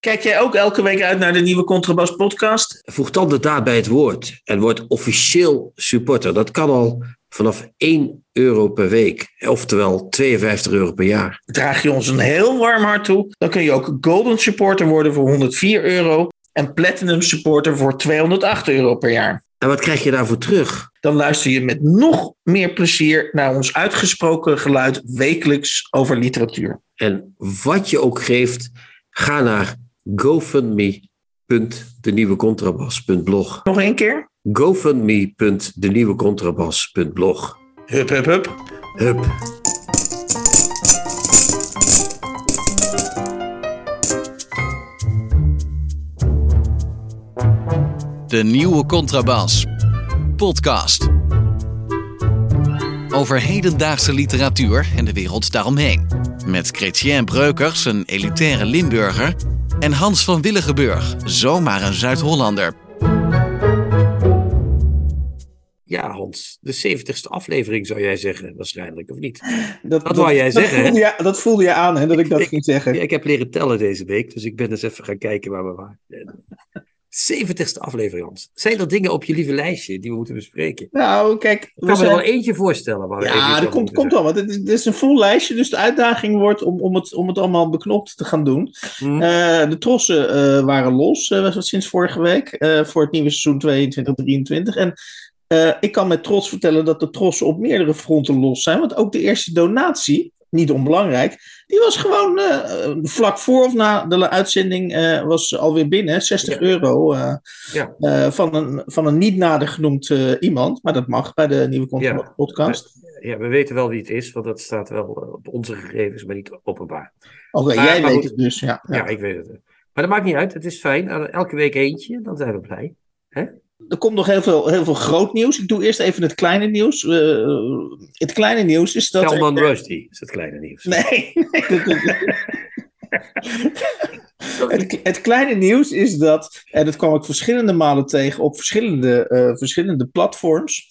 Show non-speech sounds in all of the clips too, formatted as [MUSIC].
Kijk jij ook elke week uit naar de nieuwe Contrabas podcast? Voeg dan de daad bij het woord en word officieel supporter. Dat kan al vanaf 1 euro per week, oftewel 52 euro per jaar. Draag je ons een heel warm hart toe, dan kun je ook Golden Supporter worden voor 104 euro en Platinum Supporter voor 208 euro per jaar. En wat krijg je daarvoor terug? Dan luister je met nog meer plezier naar ons uitgesproken geluid wekelijks over literatuur. En wat je ook geeft, ga naar gofundme.denieuwecontrabas.blog. Nog één keer? gofundme.denieuwecontrabas.blog. Hup, hup, hup. Hup. De nieuwe Contrabas. Podcast. Over hedendaagse literatuur en de wereld daaromheen. Met Chrétien Breukers, een elitaire Limburger. En Hans van Willigenburg, zomaar een Zuid-Hollander. Ja, Hans, de 70ste aflevering zou jij zeggen, waarschijnlijk, of niet? [LAUGHS] Dat, Dat wou jij dat zeggen, hè? Voelde je, dat voelde je aan, hè, dat ik dat ging zeggen. Ja, ik heb leren tellen deze week, dus ik ben eens even gaan kijken waar we waren. [LAUGHS] 70ste aflevering, Hans. Zijn er dingen op je lieve lijstje die we moeten bespreken? Nou, kijk. Ik kan me er wel eentje voorstellen. Waar we Ja, dat komt, komt al. Want het is, het is een vol lijstje. Dus de uitdaging wordt om, om, het, om het allemaal beknopt te gaan doen. zeggen. Hm? Eh, de trossen eh, waren los het sinds vorige week. voor het nieuwe seizoen 22-23. En ik kan met trots vertellen dat de trossen op meerdere fronten los zijn. Want ook de eerste donatie, niet onbelangrijk. Die was gewoon eh, vlak voor of na de uitzending eh, was alweer binnen. 60 Ja. euro eh, Ja. van, een, van een niet nader genoemd iemand. Maar dat mag bij de nieuwe Ja. podcast. Ja, we weten wel wie het is, want dat staat wel op onze gegevens, maar niet openbaar. Oké, jij weet goed. het dus. Ja, ik weet het. Maar dat maakt niet uit, het is fijn. Elke week eentje, dan zijn we blij. Er komt nog heel veel, heel veel groot nieuws. Ik doe eerst even het kleine nieuws. Eh, het kleine nieuws is dat. er- Telman Rusty is het kleine nieuws. Nee, [LAUGHS] [LAUGHS] het, het kleine nieuws is dat, en dat kwam ik verschillende malen tegen op verschillende, eh, verschillende platforms.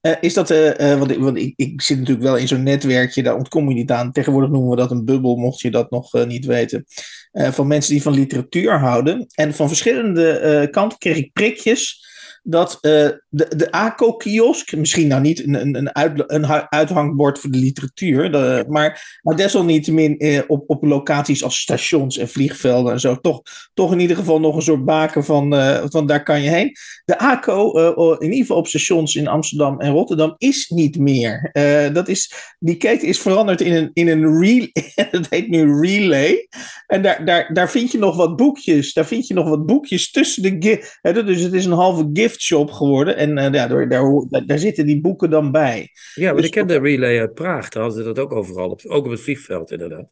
eh, is dat, want, ik, want ik, ik zit natuurlijk wel in zo'n netwerkje, daar ontkom je niet aan. Tegenwoordig noemen we dat een bubbel, mocht je dat nog niet weten. Van mensen die van literatuur houden. En van verschillende kanten kreeg ik prikjes dat eh, de, de ACO-kiosk, misschien nou niet een, een, een, uit, een uithangbord voor de literatuur, de- maar, maar desalniettemin eh, op, op locaties als stations en vliegvelden en zo, toch, toch in ieder geval nog een soort baken van, eh, van daar kan je heen. De ACO, in ieder geval op stations in Amsterdam en Rotterdam, is niet meer. Dat is, die keten is veranderd in een, in een relay, [LAUGHS] dat heet nu Relay. En daar, daar, daar vind je nog wat boekjes, daar vind je nog wat boekjes tussen de hè, dus het is een halve giftshop geworden en eh, ja, daar, daar, daar, zitten die boeken dan bij. Ja, maar Dus- ik ken de relay uit Praag. Daar hadden ze dat ook overal. Op, ook op het vliegveld, inderdaad.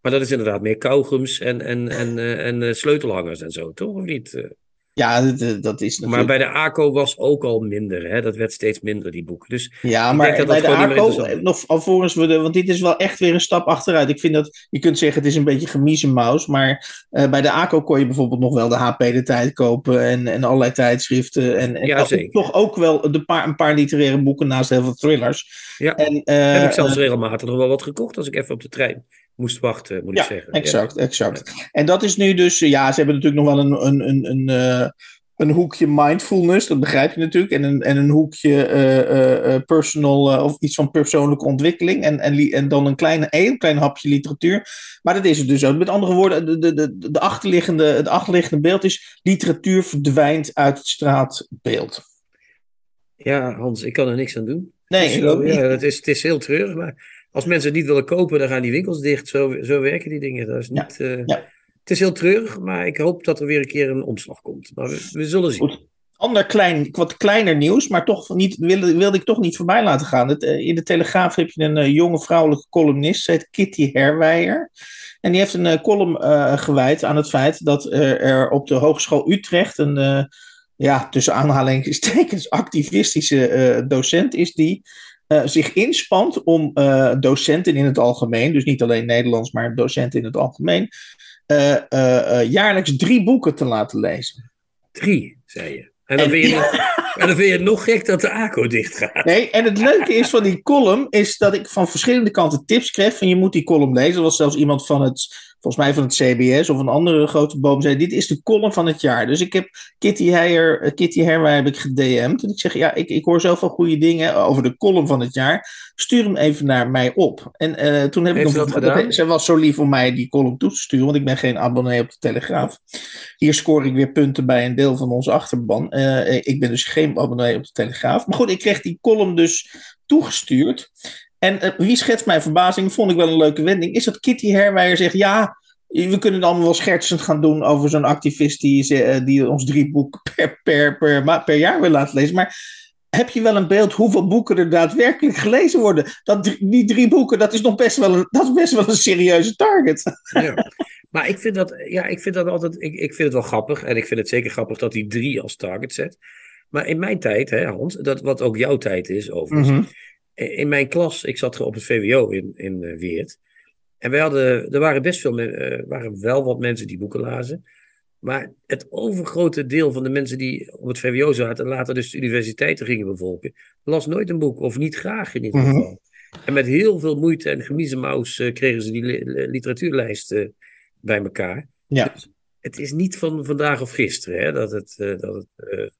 Maar dat is inderdaad meer kauwgums en, en, en, eh, en eh, sleutelhangers en zo, toch? Of niet? Eh, Ja, dat, eh, dat is Maar natuurlijk... bij de ACO was ook al minder. Hè? Dat werd steeds minder, die boeken. Dus Ja, Ik maar denk dat bij dat de ACO, eh, nog alvorens we de, want dit is wel echt weer een stap achteruit. Ik vind dat, je kunt zeggen het is een beetje gemiezenmaus, maar eh, bij de ACO kon je bijvoorbeeld nog wel de HP de tijd kopen en, en allerlei tijdschriften. En, en Ja, toch- zeker. toch ook wel de paar, een paar literaire boeken naast heel veel thrillers. Ja. En, eh, heb ik zelfs eh, regelmatig nog wel wat gekocht als ik even op de trein moest wachten, moet Ja, ik zeggen. exact, exact. En dat is nu dus, ja, ze hebben natuurlijk nog wel een, een, een, een, eh, een hoekje mindfulness, dat begrijp je natuurlijk, en een, en een hoekje eh, eh, personal, of iets van persoonlijke ontwikkeling, en, en, en dan een klein, een klein hapje literatuur. Maar dat is het dus ook. Met andere woorden, de, de, de, de achterliggende, het achterliggende beeld is, literatuur verdwijnt uit het straatbeeld. Ja, Hans, ik kan er niks aan doen. Nee, ik ook niet. ja, het, is, het is heel treurig, maar als mensen het niet willen kopen, dan gaan die winkels dicht. Zo, zo werken die dingen. Dat is Ja, niet, eh, ja. Het is heel treurig, maar ik hoop dat er weer een keer een omslag komt. Maar we, we zullen zien. Goed. Ander klein, wat kleiner nieuws, maar toch niet, wilde, wilde ik toch niet voorbij laten gaan. Het, eh, in de Telegraaf heb je een eh, jonge vrouwelijke columnist, ze heet Kitty Herwijer. En die heeft een column gewijd aan het feit dat er op de Hogeschool Utrecht een, ja, tussen aanhalingstekens, activistische docent is die eh, zich inspant om eh, docenten in het algemeen, dus niet alleen Nederlands, maar docenten in het algemeen, eh, jaarlijks drie boeken te laten lezen. Drie, zei je. En dan, En- vind je, nog- en dan vind je het nog gek dat de ACO dicht gaat. Nee, en het leuke is van die column is dat ik van verschillende kanten tips kreeg van je moet die column lezen. Er was zelfs iemand van het, volgens mij van het CBS of een andere grote boom, zei: Dit is de column van het jaar. Dus ik heb Kitty, Heijer, uh, Kitty Herwij heb ik gedM'd. En ik zeg: Ja, ik, ik hoor zoveel goede dingen over de column van het jaar. Stuur hem even naar mij op. En uh, toen heb Heeft ik nog. dat gedaan? Zij was zo lief om mij die column toe te sturen, want ik ben geen abonnee op de Telegraaf. Hier scoor ik weer punten bij een deel van onze achterban. Uh, ik ben dus geen abonnee op de Telegraaf. Maar goed, ik kreeg die column dus toegestuurd. En uh, wie schetst mijn verbazing, vond ik wel een leuke wending, is dat Kitty Herwijer zegt: Ja, we kunnen allemaal wel schertsend gaan doen over zo'n activist die, uh, die ons drie boeken per, per, per, per jaar wil laten lezen. Maar heb je wel een beeld hoeveel boeken er daadwerkelijk gelezen worden? Dat, die drie boeken, dat is nog best wel een, dat is best wel een serieuze target. Ja. Maar ik vind dat, ja, ik vind dat altijd, ik, ik vind het wel grappig. En ik vind het zeker grappig dat hij drie als target zet. Maar in mijn tijd, hè, Hans, dat, wat ook jouw tijd is overigens. Mhm. In mijn klas, ik zat op het VWO in, in uh, Weert. En wij hadden, er waren best veel, uh, waren wel wat mensen die boeken lazen. Maar het overgrote deel van de mensen die op het VWO zaten en later dus de universiteiten gingen bevolken, las nooit een boek, of niet graag in ieder geval. Mm -hmm. En met heel veel moeite en gemiezenmaus uh, kregen ze die li literatuurlijst uh, bij elkaar. Ja. Dus het is niet van vandaag of gisteren hè, dat het. Dat het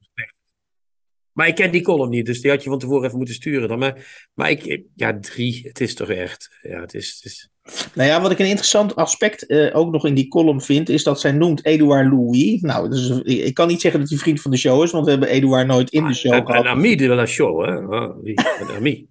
maar ik ken die column niet, dus die had je van tevoren even moeten sturen. Dan. Maar, maar ik, ja, drie, het is toch echt. Ja, het is, het is... Nou ja, wat ik een interessant aspect uh, ook nog in die column vind, is dat zij noemt Edouard Louis. Nou, dus, ik kan niet zeggen dat hij vriend van de show is, want we hebben Edouard nooit in de show gehad. Een ami de la show, hè? Oh? Een ami.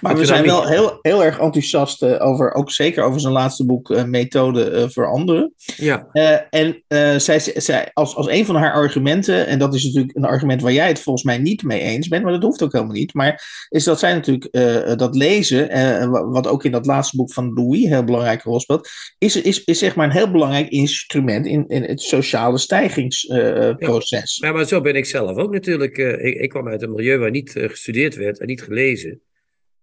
Maar we zijn wel heel, heel erg enthousiast uh, over, ook zeker over zijn laatste boek, uh, Methode uh, Veranderen. Ja. en zij, zij, als, als een van haar argumenten, en dat is natuurlijk een argument waar jij het volgens mij niet mee eens bent, maar dat hoeft ook helemaal niet, maar is dat zij natuurlijk dat lezen, wat ook in dat laatste boek van Louis een heel belangrijke rol speelt, is, is, is zeg maar een heel belangrijk instrument in, in het sociale stijgingsproces. Ja, maar zo ben ik zelf ook natuurlijk. Ik, ik, kwam uit een milieu waar niet gestudeerd werd en niet gelezen.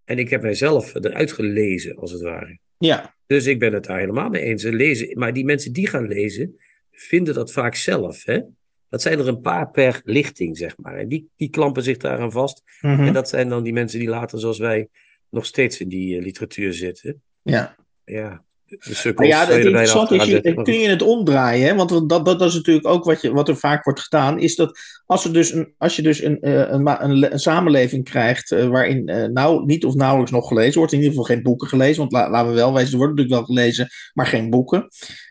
En ik heb mijzelf eruit gelezen, als het ware. Ja. Dus ik ben het daar helemaal mee eens. Lezen, maar die mensen die gaan lezen, vinden dat vaak zelf. Hè? Dat zijn er een paar per lichting, zeg maar. En die, die klampen zich daaraan vast. Mhm. En dat zijn dan die mensen die later, zoals wij, nog steeds in die uh, literatuur zitten. Ja. Ja. Sukkels, ja, het interessante is, je, kun je het omdraaien, hè? want dat, dat, dat is natuurlijk ook wat, je, wat er vaak wordt gedaan, is dat als, er dus een, als je dus een, een, een, een samenleving krijgt uh, waarin uh, nou, niet of nauwelijks nog gelezen wordt, in ieder geval geen boeken gelezen, want la, laten we wel wijzen, er worden natuurlijk wel gelezen, maar geen boeken.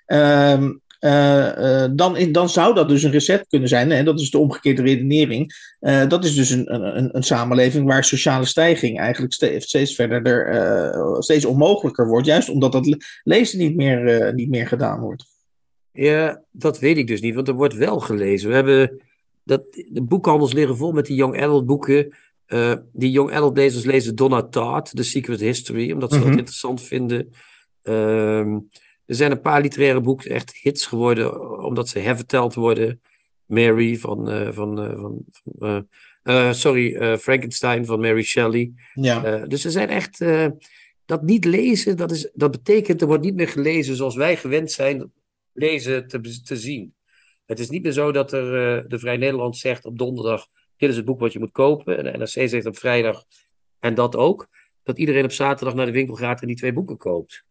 Um, uh, uh, dan, dan zou dat dus een recept kunnen zijn. En dat is de omgekeerde redenering. Uh, dat is dus een, een, een samenleving waar sociale stijging eigenlijk steeds, verder er, steeds onmogelijker wordt. Juist omdat dat lezen niet meer, niet meer gedaan wordt. Ja, dat weet ik dus niet, want er wordt wel gelezen. We hebben dat, de boekhandels liggen vol met die young adult boeken. die young adult lezers lezen Donna Tartt, The Secret History, omdat ze dat interessant vinden. Um, er zijn een paar literaire boeken echt hits geworden, omdat ze herverteld worden. Mary van, uh, van, uh, van uh, sorry, Frankenstein van Mary Shelley. Ja. dus er zijn echt, dat niet lezen, dat, is, dat betekent er wordt niet meer gelezen zoals wij gewend zijn lezen te, te zien. Het is niet meer zo dat er de Vrij Nederland zegt op donderdag, dit is het boek wat je moet kopen. En de NRC zegt op vrijdag, en dat ook. Dat iedereen op zaterdag naar de winkel gaat en die twee boeken koopt.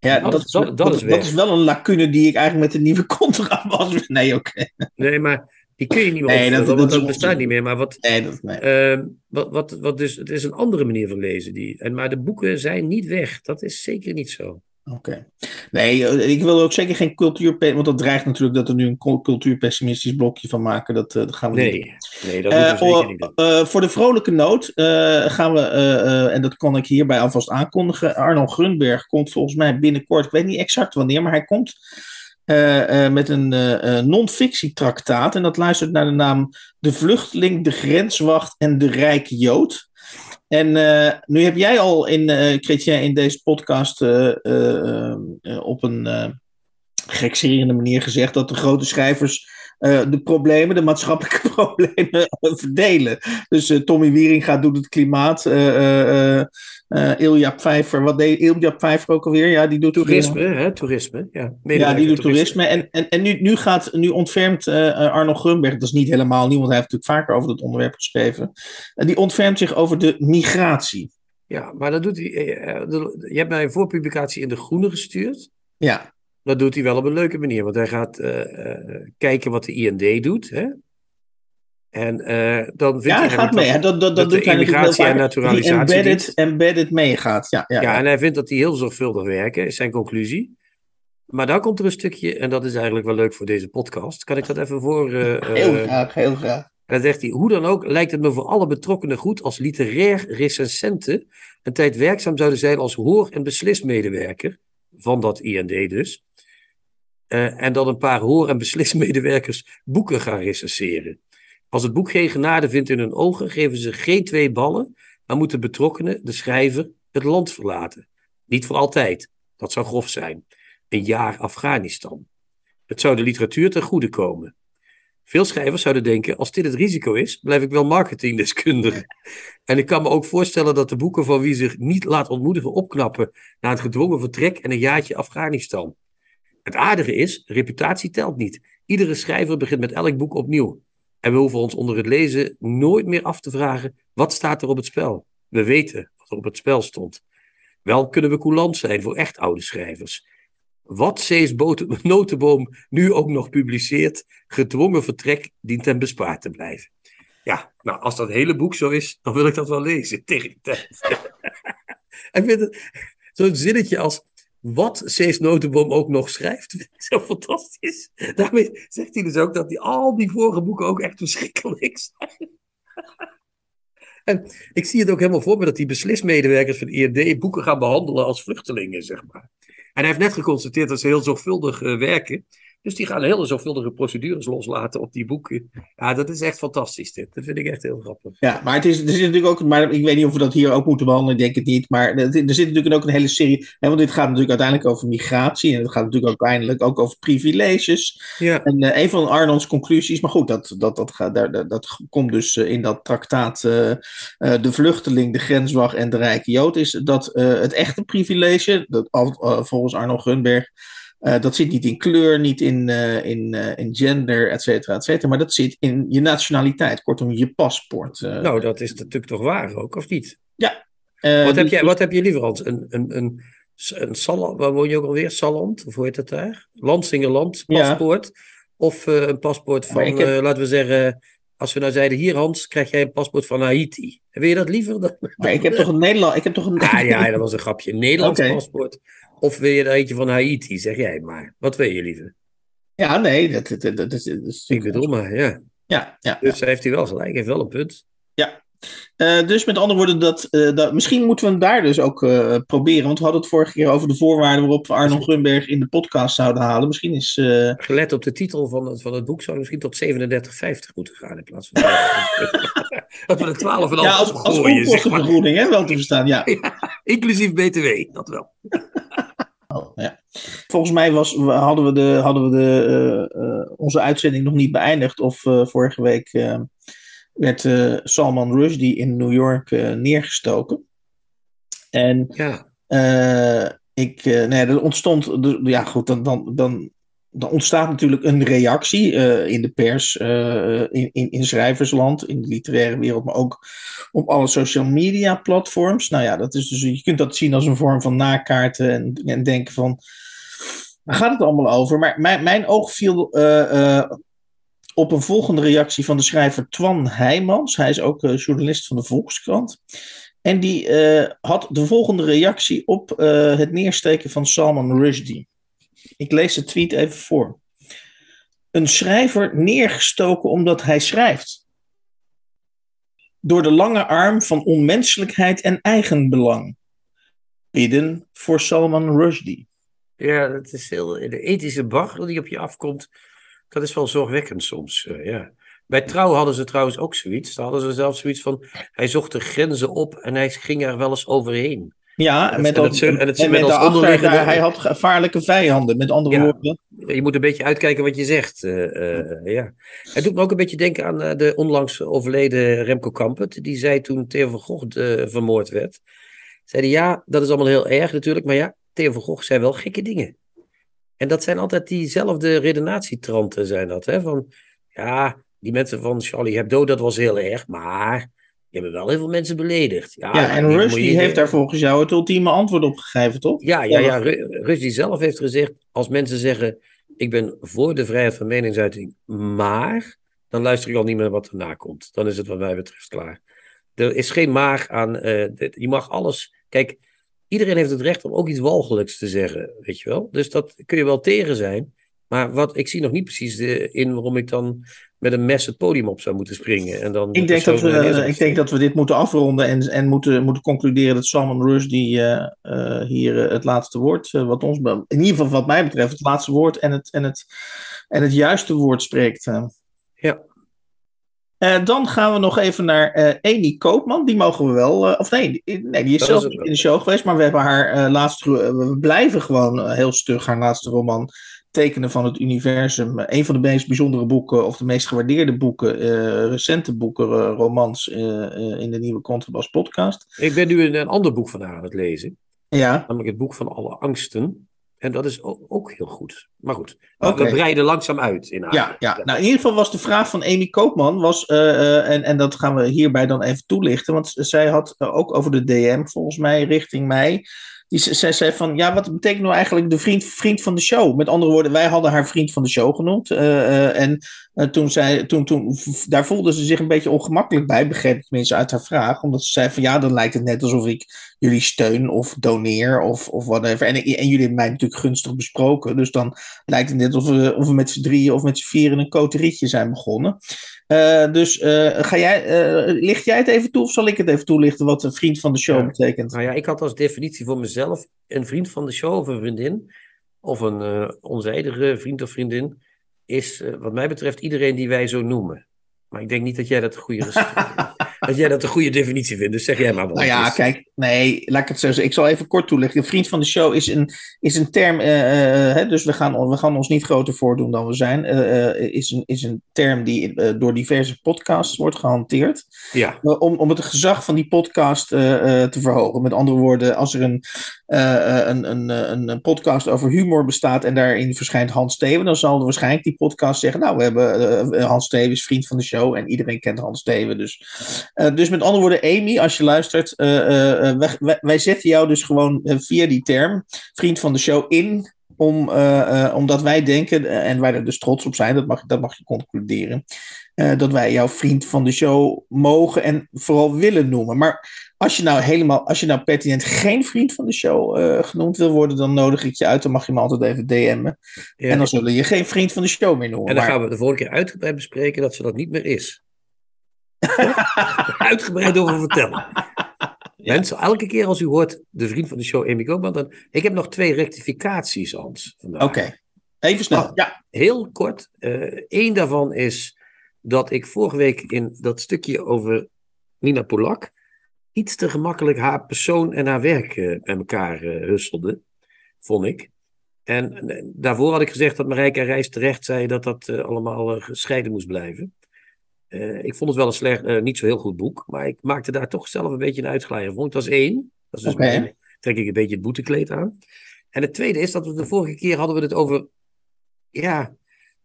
Ja, dat, dat, is, dat, dat, is dat, is, wel een lacune die ik eigenlijk met de nieuwe [LAUGHS] contract was. Nee, oké. Okay. Nee, maar die kun je niet meer nee, opvullen, want dat bestaat niet meer. Maar wat, nee, dat, nee. uh, wat, wat, wat dus, het is een andere manier van lezen. Die, en, maar de boeken zijn niet weg. Dat is zeker niet zo. Oké. Okay. Nee, ik wil ook zeker geen cultuur... Want dat dreigt natuurlijk dat er nu een cultuurpessimistisch blokje van maken. Dat, uh, dat gaan we nee, niet. Nee, dat uh, voor, zeker niet. Uh, voor de vrolijke noot gaan we... en dat kan ik hierbij alvast aankondigen. Arno Grunberg komt volgens mij binnenkort... Ik weet niet exact wanneer, maar hij komt... met een non-fictietraktaat. En dat luistert naar de naam De Vluchteling, de Grenswacht en de Rijke Jood. En uh, nu heb jij al in, uh, Chrétien, in deze podcast uh, op een gekserende manier gezegd dat de grote schrijvers de problemen, de maatschappelijke [LAUGHS] problemen verdelen. Dus Tommy Wieringa doet het klimaat. Ilja Pfeiffer, wat deed Ilja Pfeiffer ook alweer? Ja, die doet toerisme, hè? Toerisme, ja. Ja, die doet toerisme. En, en, en nu, nu, gaat, nu ontfermt Arno Grunberg, dat is niet helemaal nieuw, want hij heeft natuurlijk vaker over het onderwerp geschreven. Die ontfermt zich over de migratie. Ja, maar dat doet hij. Je hebt mij een voorpublicatie in De Groene gestuurd. Ja. Dat doet hij wel op een leuke manier, want hij gaat uh, kijken wat de IND doet. Hè? En uh, dan vindt ja, hij gaat mee. Dat, dat, dat, dat doet immigratie en naturalisatie. Embedded, embedded meegaat. Ja, ja, ja, en hij vindt dat die heel zorgvuldig werken, is zijn conclusie. Maar daar komt er een stukje, en dat is eigenlijk wel leuk voor deze podcast. Kan ik dat even voor. Uh, heel graag, heel graag. En dan zegt hij: Hoe dan ook lijkt het me voor alle betrokkenen goed als literair recensenten een tijd werkzaam zouden zijn als hoor- en beslismedewerker van dat IND dus. Uh, en dan een paar hoor- en beslismedewerkers boeken gaan recenseren. Als het boek geen genade vindt in hun ogen, geven ze geen twee ballen, maar moeten betrokkenen, de schrijver, het land verlaten. Niet voor altijd, dat zou grof zijn. Een jaar Afghanistan. Het zou de literatuur ten goede komen. Veel schrijvers zouden denken: als dit het risico is, blijf ik wel marketingdeskundige. En ik kan me ook voorstellen dat de boeken van wie zich niet laat ontmoedigen opknappen na het gedwongen vertrek en een jaartje Afghanistan. Het aardige is: reputatie telt niet. Iedere schrijver begint met elk boek opnieuw. En we hoeven ons onder het lezen nooit meer af te vragen: wat staat er op het spel? We weten wat er op het spel stond. Wel kunnen we coulant zijn voor echt oude schrijvers. Wat Cees [LAUGHS] Notenboom nu ook nog publiceert, gedwongen vertrek dient hem bespaard te blijven. Ja, nou, als dat hele boek zo is, dan wil ik dat wel lezen tegen die tijd. [LAUGHS] en vind het zo'n zinnetje als wat Cees Notenboom ook nog schrijft. [LAUGHS] Zo fantastisch. Daarmee zegt hij dus ook dat die, al die vorige boeken ook echt verschrikkelijk zijn. [LAUGHS] en ik zie het ook helemaal voor me dat die beslismedewerkers van IND boeken gaan behandelen als vluchtelingen, zeg maar. En hij heeft net geconstateerd dat ze heel zorgvuldig uh, werken. Dus die gaan hele zorgvuldige procedures loslaten op die boeken. Ja, dat is echt fantastisch dit. Dat vind ik echt heel grappig. Ja, maar het is, er zit natuurlijk ook, maar ik weet niet of we dat hier ook moeten behandelen, ik denk het niet. Maar er zit natuurlijk ook een hele serie, hè, want dit gaat natuurlijk uiteindelijk over migratie. En het gaat natuurlijk ook uiteindelijk ook over privileges. Ja. En uh, een van Arnold's conclusies, maar goed, dat, dat, dat, gaat, daar, dat komt dus uh, in dat traktaat uh, De Vluchteling, de Grenswacht en de Rijke Jood, is dat het echte privilege, dat, volgens Arnold Gunberg, uh, dat zit niet in kleur, niet in, uh, in, uh, in gender, et cetera, et cetera. Maar dat zit in je nationaliteit, kortom je paspoort. nou, dat is natuurlijk toch waar ook, of niet? Ja. wat, heb jij, wat heb je liever, Hans? Een, een, een, een Saland, waar woon je ook alweer? Saland, of hoe heet dat daar? Landsingerland, paspoort. Ja. Of een paspoort van, heb... laten we zeggen, als we nou zeiden, hier Hans, krijg jij een paspoort van Haiti. Wil je dat liever? Dan... Maar ik heb toch een Nederland, ik heb toch een... Ah ja, dat was een grapje. Een Nederlands okay. paspoort of wil je er eentje van Haiti, zeg jij maar. Wat wil je liever? Ja, nee, dat, dat, dat, is, dat is... Ik bedoel maar, ja. Ja, ja. Dus heeft hij wel gelijk, hij heeft wel een punt. Ja. Uh, dus met andere woorden, dat, uh, dat, misschien moeten we hem daar dus ook uh, proberen. Want we hadden het vorige keer over de voorwaarden waarop we Arnold Grunberg in de podcast zouden halen. Misschien is. Gelet op de titel van het, van het boek zou misschien tot 37,50 moeten gaan in plaats van. [LAUGHS] dat we de 12 en Ja, als, als zeg maar. hè, wel te verstaan, ja. [LAUGHS] ja inclusief BTW, dat wel. Oh, [LAUGHS] ja. Volgens mij was, hadden we, de, hadden we de, onze uitzending nog niet beëindigd. Of vorige week werd Salman Rushdie in New York neergestoken. En ja. ik, nee, er ontstond, ja goed, dan, dan, dan dan ontstaat natuurlijk een reactie in de pers, in, in, in schrijversland, in de literaire wereld, maar ook op alle social media platforms. Nou ja, dat is dus, je kunt dat zien als een vorm van nakaarten en, en denken van, waar gaat het allemaal over? Maar mijn, mijn oog viel uh, op een volgende reactie van de schrijver Twan Heijmans. Hij is ook journalist van de Volkskrant. En die had de volgende reactie op het neersteken van Salman Rushdie. Ik lees de tweet even voor. Een schrijver neergestoken omdat hij schrijft. Door de lange arm van onmenselijkheid en eigenbelang. Bidden voor Salman Rushdie. Ja, dat is heel, de ethische bagger die op je afkomt, dat is wel zorgwekkend soms. Uh, ja. Bij Trouw hadden ze trouwens ook zoiets. Daar hadden ze zelfs zoiets van, hij zocht de grenzen op en hij ging er wel eens overheen. Ja, en met, en dat, en, het, en met onderliggende... hij had gevaarlijke vijanden, met andere ja, woorden. Je moet een beetje uitkijken wat je zegt. Uh, uh, ja. Het doet me ook een beetje denken aan de onlangs overleden Remco Kampert. Die zei toen Theo van Gogh vermoord werd. Zei hij, ja, dat is allemaal heel erg natuurlijk, maar ja, Theo van Gogh zei wel gekke dingen. En dat zijn altijd diezelfde redenatietranten zijn dat. Hè? Van, ja, die mensen van Charlie Hebdo, dat was heel erg, maar Je hebt wel heel veel mensen beledigd. Ja, Ja, en die Rush die heeft daar volgens jou het ultieme antwoord op gegeven, toch? Ja, ja, ja. Ru- Rushdie zelf heeft gezegd, als mensen zeggen, ik ben voor de vrijheid van meningsuiting, maar, dan luister ik al niet meer wat erna komt. Dan is het wat mij betreft klaar. Er is geen maar aan, eh, je mag alles, kijk, iedereen heeft het recht om ook iets walgelijks te zeggen, weet je wel. Dus dat kun je wel tegen zijn, maar wat, ik zie nog niet precies de, in waarom ik dan met een mes het podium op zou moeten springen. En dan Ik denk, dat we, ik denk dat we dit moeten afronden en, en moeten, moeten concluderen dat Salman Rushdie eh, hier eh, het laatste woord, wat ons, in ieder geval wat mij betreft, het laatste woord en het, en het, en het juiste woord spreekt. Ja. Eh, dan gaan we nog even naar eh Amy Koopman. Die mogen we wel. eh, of nee, die- nee, die is Dat zelf is niet in de show geweest. Maar we hebben haar laatste. We blijven gewoon heel stug haar laatste roman. Tekenen van het Universum. Een van de meest bijzondere boeken. Of de meest gewaardeerde boeken. recente boeken, romans. in de nieuwe Contrabas podcast. Ik ben nu een, een ander boek van haar aan het lezen. Ja, Namelijk het boek van alle angsten. En dat is ook, heel goed. Maar goed, we- we breiden langzaam uit in ja, ja. Nou, in ieder geval was de vraag van Amy Koopman. Was, eh, eh, en, en dat gaan we hierbij dan even toelichten. Want zij had eh, ook over de DM, volgens mij, richting mij. Die, zij zei van, ja, wat betekent nou eigenlijk de vriend, vriend van de show? Met andere woorden, wij hadden haar vriend van de show genoemd. eh, en toen zij, toen, toen, daar voelde ze zich een beetje ongemakkelijk bij, begreep ik tenminste uit haar vraag. Omdat ze zei van, ja, dan lijkt het net alsof ik jullie steun of doneer of, of whatever. En, en jullie hebben mij natuurlijk gunstig besproken. Dus dan lijkt het net of we, of we met z'n drieën of met z'n vieren een coterietje zijn begonnen. Eh, dus eh, ga jij, eh, licht jij het even toe of zal ik het even toelichten wat een vriend van de show Ja. betekent? Nou ja, ik had als definitie voor mezelf een vriend van de show of een vriendin. Of een onzijdige vriend of vriendin. Is eh, wat mij betreft iedereen die wij zo noemen. Maar ik denk niet dat jij dat, goede, [LAUGHS] dat, jij dat een goede definitie vindt. Dus zeg jij maar wat. Nou ja, kijk, nee, laat ik het zo zeggen. Ik zal even kort toelichten. Een vriend van de show is een, is een term, eh, eh, hè, dus we gaan, we gaan ons niet groter voordoen dan we zijn. eh, is, een, is een term die door diverse podcasts wordt gehanteerd. Ja, om, om het gezag van die podcast te verhogen. Met andere woorden, als er een, een, een, een, podcast over humor bestaat en daarin verschijnt Hans Steven, dan zal er waarschijnlijk die podcast zeggen: Nou, we hebben Hans Steven is vriend van de show en iedereen kent Hans Steven. Dus, eh, dus met andere woorden, Amy, als je luistert, eh, eh, wij, wij, zetten jou dus gewoon via die term, vriend van de show, in. Om, omdat wij denken, en wij er dus trots op zijn, dat mag, dat mag je concluderen, dat wij jouw vriend van de show mogen en vooral willen noemen. Maar als je nou helemaal, als je nou pertinent geen vriend van de show genoemd wil worden, dan nodig ik je uit. Dan mag je me altijd even DM'en. ja. En dan zullen je geen vriend van de show meer noemen. En dan Maar- gaan we de volgende keer uitgebreid bespreken dat ze dat niet meer is. [LAUGHS] uitgebreid over vertellen. [LAUGHS] Mensen, elke keer als u hoort de vriend van de show Amy Koopman, dan... Ik heb nog twee rectificaties, Hans. vandaag. Oké, even snel. Ah. Ja, Heel kort. Eén daarvan is dat ik vorige week in dat stukje over Nina Polak iets te gemakkelijk haar persoon en haar werk eh, bij elkaar eh, husselde, vond ik. En eh, daarvoor had ik gezegd dat Marijke Reis terecht zei dat dat eh, allemaal eh, gescheiden moest blijven. Eh, ik vond het wel een slecht, eh, niet zo heel goed boek, maar ik maakte daar toch zelf een beetje een uitglijder van. Het was één, dat is dus mijn, trek ik een beetje het boetekleed aan. En het tweede is dat we de vorige keer hadden we het over, ja,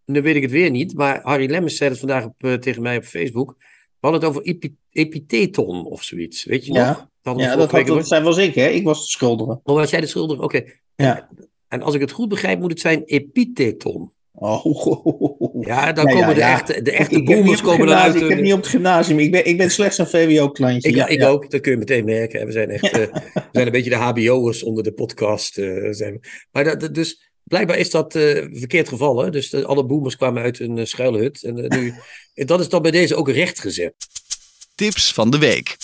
nu weet ik het weer niet, maar Harry Lemmens zei het vandaag op, eh, tegen mij op Facebook. We hadden het over epi- epitheton of zoiets, weet je Ja. nog? Dat hadden we ja dat, had, dat was ik, hè? Ik was de schuldige. Oh, was jij de schuldige? Oké. Ja. En als ik het goed begrijp, moet het zijn epitheton. Oh, [LAUGHS] Ja, dan Ja, ja, komen de ja. echte, de echte ik boomers komen eruit. ik heb niet op het gymnasium. Ik ben, ik ben slechts een VWO-klantje. Ik, ja, ik ja. ook, dat kun je meteen merken. We zijn echt [LAUGHS] eh, we zijn een beetje de HBO'ers onder de podcast. eh, zijn. Maar dat, dus blijkbaar is dat eh, verkeerd gevallen. Dus de- alle boomers kwamen uit een uh, schuilhut. En nu, [LAUGHS] dat is dan bij deze ook rechtgezet. Tips van de week.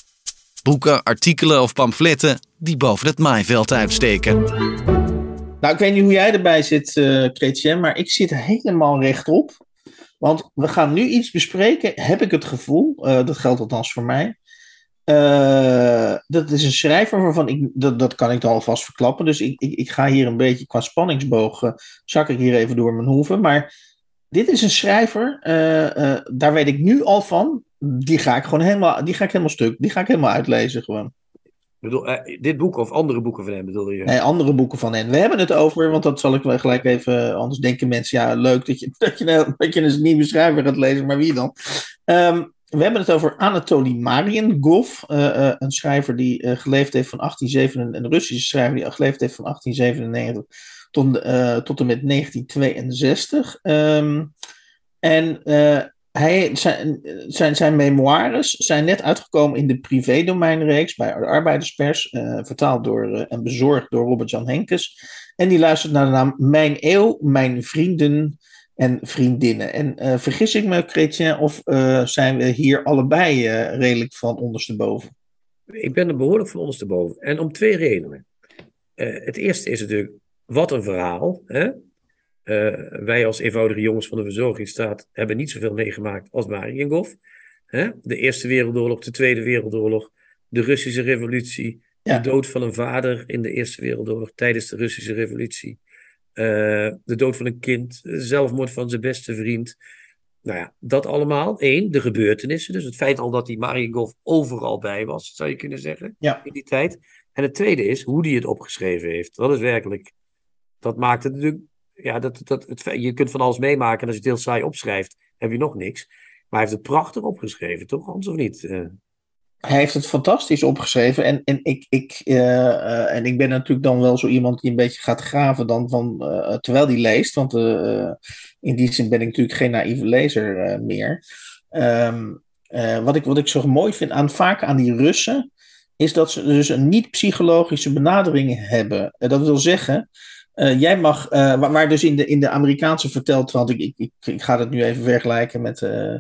Boeken, artikelen of pamfletten die boven het maaiveld uitsteken. Nou, ik weet niet hoe jij erbij zit, Chrétien, maar ik zit helemaal rechtop. Want we gaan nu iets bespreken, heb ik het gevoel. eh, dat geldt althans voor mij. Eh, dat is een schrijver waarvan ik, dat, dat kan ik dan alvast verklappen. Dus ik, ik, ik ga hier een beetje qua spanningsboog, zak ik hier even door mijn hoeven. Maar dit is een schrijver, daar weet ik nu al van. Die ga ik gewoon helemaal, die ga ik helemaal stuk. Die ga ik helemaal uitlezen gewoon. Bedoel, eh, dit boek of andere boeken van hem bedoel je? Nee, andere boeken van hen. We hebben het over, want dat zal ik wel gelijk even. Anders denken mensen, ja, leuk dat je, [LAUGHS] dat je, een- dat je een nieuwe schrijver gaat lezen, maar wie dan? Ehm, we hebben het over Anatoly Mariengov, uh, een schrijver die geleefd heeft van 1897, een Russische schrijver die geleefd heeft van 1897 tot, tot en met 1962. Um, en zijn, zijn, zijn memoires zijn net uitgekomen in de privédomeinreeks bij de Arbeiderspers, vertaald door en bezorgd door Robert-Jan Henkes. En die luistert naar de naam Mijn Eeuw, Mijn Vrienden en vriendinnen. En uh, vergis ik me, Chrétien, of zijn we hier allebei redelijk van ondersteboven? Ik ben er behoorlijk van ondersteboven. En om twee redenen. het eerste is natuurlijk, wat een verhaal. Hè? Wij als eenvoudige jongens van de verzorgingsstaat hebben niet zoveel meegemaakt als Mariengov. Hè? De Eerste Wereldoorlog, de Tweede Wereldoorlog, de Russische Revolutie, ja. de dood van een vader in de Eerste Wereldoorlog tijdens de Russische Revolutie. Uh, de dood van een kind, zelfmoord van zijn beste vriend. Nou ja, dat allemaal. Eén, de gebeurtenissen. Dus het feit al dat die Mariengolf overal bij was, zou je kunnen zeggen, ja. in die tijd. En het tweede is hoe hij het opgeschreven heeft. Dat is werkelijk, dat maakt het natuurlijk, ja, dat, dat, het, je kunt van alles meemaken en als je het heel saai opschrijft, heb je nog niks. Maar hij heeft het prachtig opgeschreven, toch Hans, of niet? Uh, hij heeft het fantastisch opgeschreven. En, en, ik, ik, uh, uh, en ik ben natuurlijk dan wel zo iemand die een beetje gaat graven dan van, terwijl die leest. Want in die zin ben ik natuurlijk geen naïeve lezer meer. Um, wat, ik, wat ik zo mooi vind aan vaak aan die Russen, is dat ze dus een niet-psychologische benadering hebben. dat wil zeggen, uh, jij mag, uh, waar, dus in de, in de Amerikaanse verteltrand, ik, ik, ik, ga het nu even vergelijken met, uh,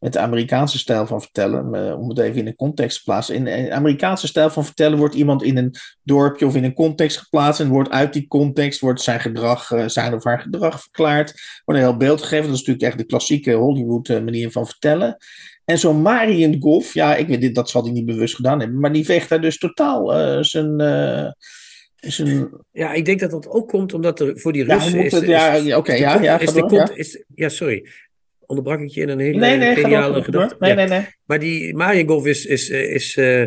met de Amerikaanse stijl van vertellen, om het even in een context te plaatsen. In de Amerikaanse stijl van vertellen wordt iemand in een dorpje of in een context geplaatst en wordt uit die context wordt zijn gedrag, zijn of haar gedrag verklaard, wordt een heel beeld gegeven. Dat is natuurlijk echt de klassieke Hollywood manier van vertellen. En zo'n Marion Golf, ja, ik weet dit, dat zal hij niet bewust gedaan hebben, maar die veegt daar dus totaal zijn ja, ik denk dat dat ook komt omdat er voor die Russen ja, is... Het, ja, oké, ja, ja, is de, ja. Is, ja, sorry. Onderbrak ik je in een hele nee, nee, geniale gedachte? Nee, nee, nee. Maar die Mariengov is... is, is uh,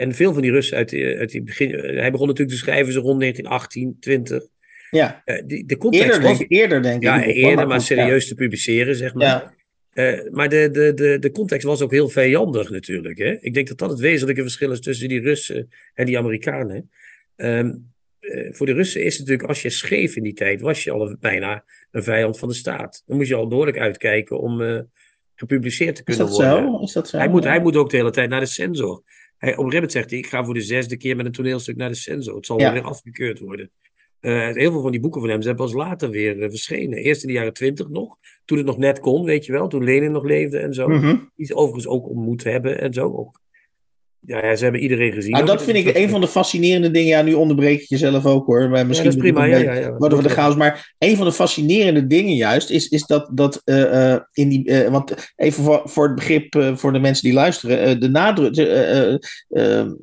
en veel van die Russen uit, die, uit die begin... Hij begon natuurlijk te schrijven zo rond 1918, 20. Ja. Uh, die, de context eerder, was, denk, eerder denk ik. Ja, eerder, maar serieus te publiceren, zeg maar. Uh, maar de, de, de, de context was ook heel vijandig natuurlijk. Hè? Ik denk dat dat het wezenlijke verschil is tussen die Russen en die Amerikanen. Um, uh, voor de Russen is het natuurlijk, als je schreef in die tijd, was je al een, bijna een vijand van de staat. Dan moest je al behoorlijk uitkijken om uh, gepubliceerd te kunnen is dat worden. Zo? Is dat zo? Hij moet, hij moet ook de hele tijd naar de censor. Hij, op zegt hij, ik ga voor de zesde keer met een toneelstuk naar de censor. Het zal ja. weer afgekeurd worden. Uh, heel veel van die boeken van hem zijn pas later weer uh, verschenen. Eerst in de jaren twintig nog, toen het nog net kon, weet je wel. Toen Lenin nog leefde en zo. Mm -hmm. Die ze overigens ook ontmoet hebben en zo. Ook ja, ja, ze hebben iedereen gezien. Nou, dat vind ik een van de fascinerende dingen. Ja, nu onderbreek ik jezelf ook hoor. Maar misschien ja, dat is prima. Ja, ja, ja. Worden we de chaos. Maar een van de fascinerende dingen juist is, is dat, dat uh, uh, in die. Uh, want even voor, voor het begrip voor de mensen die luisteren. de nadruk.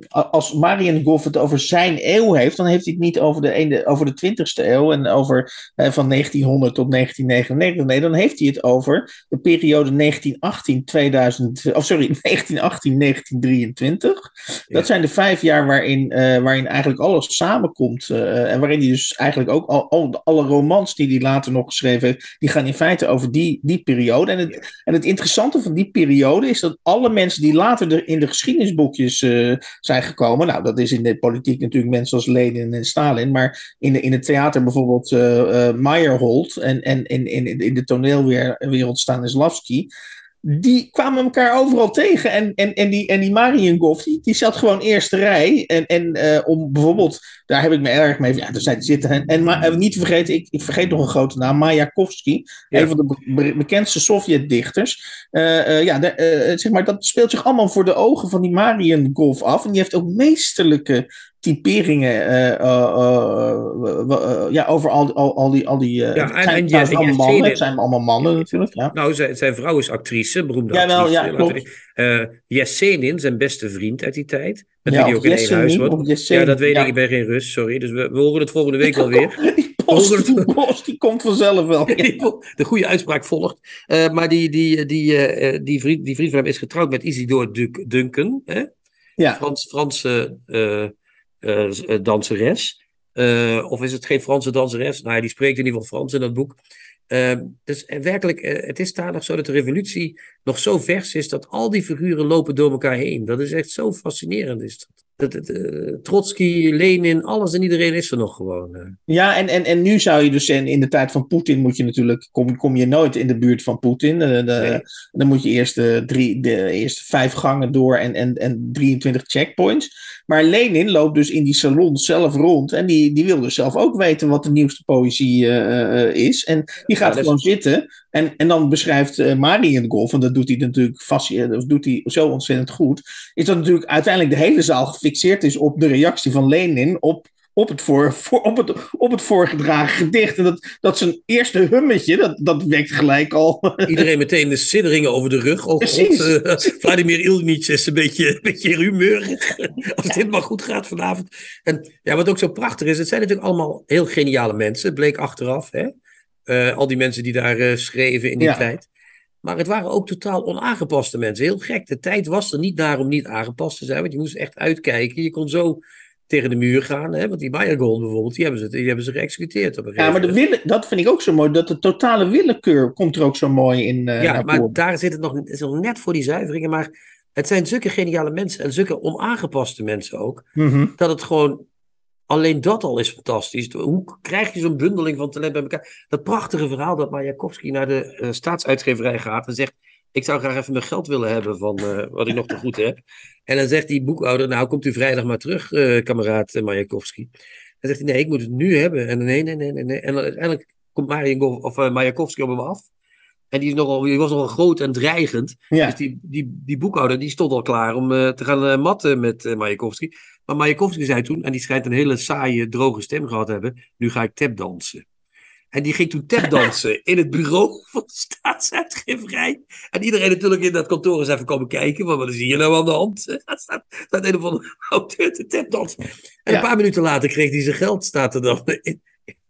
als Marian Goff het over zijn eeuw heeft, dan heeft hij het niet over de, ene, over de 20ste eeuw en over van 1900 tot 1999. Nee, dan heeft hij het over de periode 1918-2000. Of sorry, [LAUGHS] 1918-1923. Dat zijn de vijf jaar waarin, uh, waarin eigenlijk alles samenkomt. Uh, en waarin hij dus eigenlijk ook al, al, alle romans die hij later nog geschreven heeft, die gaan in feite over die, die periode. En het, ja. en het interessante van die periode is dat alle mensen die later de, in de geschiedenisboekjes uh, zijn gekomen, nou dat is in de politiek natuurlijk mensen als Lenin en Stalin, maar in, de, in het theater bijvoorbeeld Meyerhold en, en in, in, in de toneelwereld Stanislavski die kwamen elkaar overal tegen. En, en, en die, en die Mariengolf, die, die zat gewoon eerste rij. En, en uh, om bijvoorbeeld, daar heb ik me erg mee. Ja, daar zijn zitten. En, en maar, uh, niet te vergeten, ik, ik vergeet nog een grote naam, Mayakovsky. Ja. Een van de be bekendste Sovjet-dichters. Uh, ja, de, zeg maar, dat speelt zich allemaal voor de ogen van die Mariengolf af. En die heeft ook meesterlijke typeringen uh, uh, uh, ja, over al, al, al die. Al die ja, en, zijn, en, ja, allemaal mannen, het zijn allemaal mannen natuurlijk. Ja. Nou, zijn, zijn vrouw is actrice, beroemde ja, wel, actrice. Ja, klopt. Uh, Yesenin, zijn beste vriend uit die tijd. Met ja, wie hij ook in één huis wordt. Ja, dat weet ik, ik ben geen Rus, sorry. Dus we, we horen het volgende week wel weer. [LAUGHS] Die post, die, post, die komt vanzelf wel. [LAUGHS] de goede uitspraak volgt. Uh, maar die, die, die, uh, die, vriend, die vriend van hem is getrouwd met Isidore Duncan. Hè? Ja. Frans, Franse uh, danseres. Uh, of is het geen Franse danseres? Nou, die spreekt in ieder geval Frans in dat boek. Ehm, dus eh, werkelijk, eh, het is daar zo dat de revolutie nog zo vers is dat al die figuren lopen door elkaar heen. Dat is echt zo fascinerend. Is dat. Dat, dat, eh, Trotsky, Lenin, alles en iedereen is er nog gewoon. eh. Ja, en, en, en nu zou je dus, in de tijd van Poetin moet je natuurlijk, kom, kom je nooit in de buurt van Poetin. Eh, de- Nee. Dan moet je eerst de, drie, de eerste vijf gangen door en, en, en 23 checkpoints. Maar Lenin loopt dus in die salon zelf rond en die, die wil dus zelf ook weten wat de nieuwste poëzie is. En die gaat is- gewoon zitten en, en dan beschrijft uh, Mariengolf, en dat doet hij natuurlijk vast, dat doet hij zo ontzettend goed, is dat natuurlijk uiteindelijk de hele zaal gefixeerd is op de reactie van Lenin op op het, voor, voor, op het, op het voorgedragen gedicht. En dat, dat zijn eerste hummetje, dat, dat wekt gelijk al. [LAUGHS] Iedereen meteen de sidderingen over de rug. Oh Precies. god, eh, Vladimir Ilnich is een beetje, een beetje humeurig. [LAUGHS] Als dit maar goed gaat vanavond. En ja, wat ook zo prachtig is, het zijn natuurlijk allemaal heel geniale mensen. Het bleek achteraf, hè. Eh, al die mensen die daar eh, schreven in die Ja. tijd. Maar het waren ook totaal onaangepaste mensen. Heel gek. De tijd was er niet daar om niet aangepast te zijn. Want je moest echt uitkijken. Je kon zo tegen de muur gaan. Hè? Want die Meyergold bijvoorbeeld, die hebben ze, die hebben ze geëxecuteerd. Op een Ja, maar de wille, dat vind ik ook zo mooi. Dat de totale willekeur komt er ook zo mooi in. eh, Ja, maar daar zit het nog, is nog net voor die zuiveringen. Maar het zijn zulke geniale mensen en zulke onaangepaste mensen ook. Mhm. Dat het gewoon, alleen dat al is fantastisch. Hoe krijg je zo'n bundeling van talent bij elkaar? Dat prachtige verhaal dat Majakovski naar de eh, staatsuitgeverij gaat en zegt... Ik zou graag even mijn geld willen hebben van eh, wat ik nog te goed heb. En dan zegt die boekhouder, nou komt u vrijdag maar terug, eh kameraad Majakovski. Dan zegt hij, nee, ik moet het nu hebben. En nee, nee, nee, nee. nee. En dan uiteindelijk komt of, Majakovski op hem af. En die, is nogal, die was nogal groot en dreigend. Ja. Dus die, die, die boekhouder die stond al klaar om te gaan matten met Majakovski. Maar Majakovski zei toen, en die schijnt een hele saaie, droge stem gehad te hebben, nu ga ik tapdansen. En die ging toen tapdansen in het bureau [LAUGHS] van de staatsuitgeverij. En iedereen natuurlijk in dat kantoor is even komen kijken, want wat is hier nou aan de hand? [LAUGHS] Er staat, staat een of andere auteur te tapdansen. En Ja. een paar minuten later kreeg hij zijn geld, staat er dan in,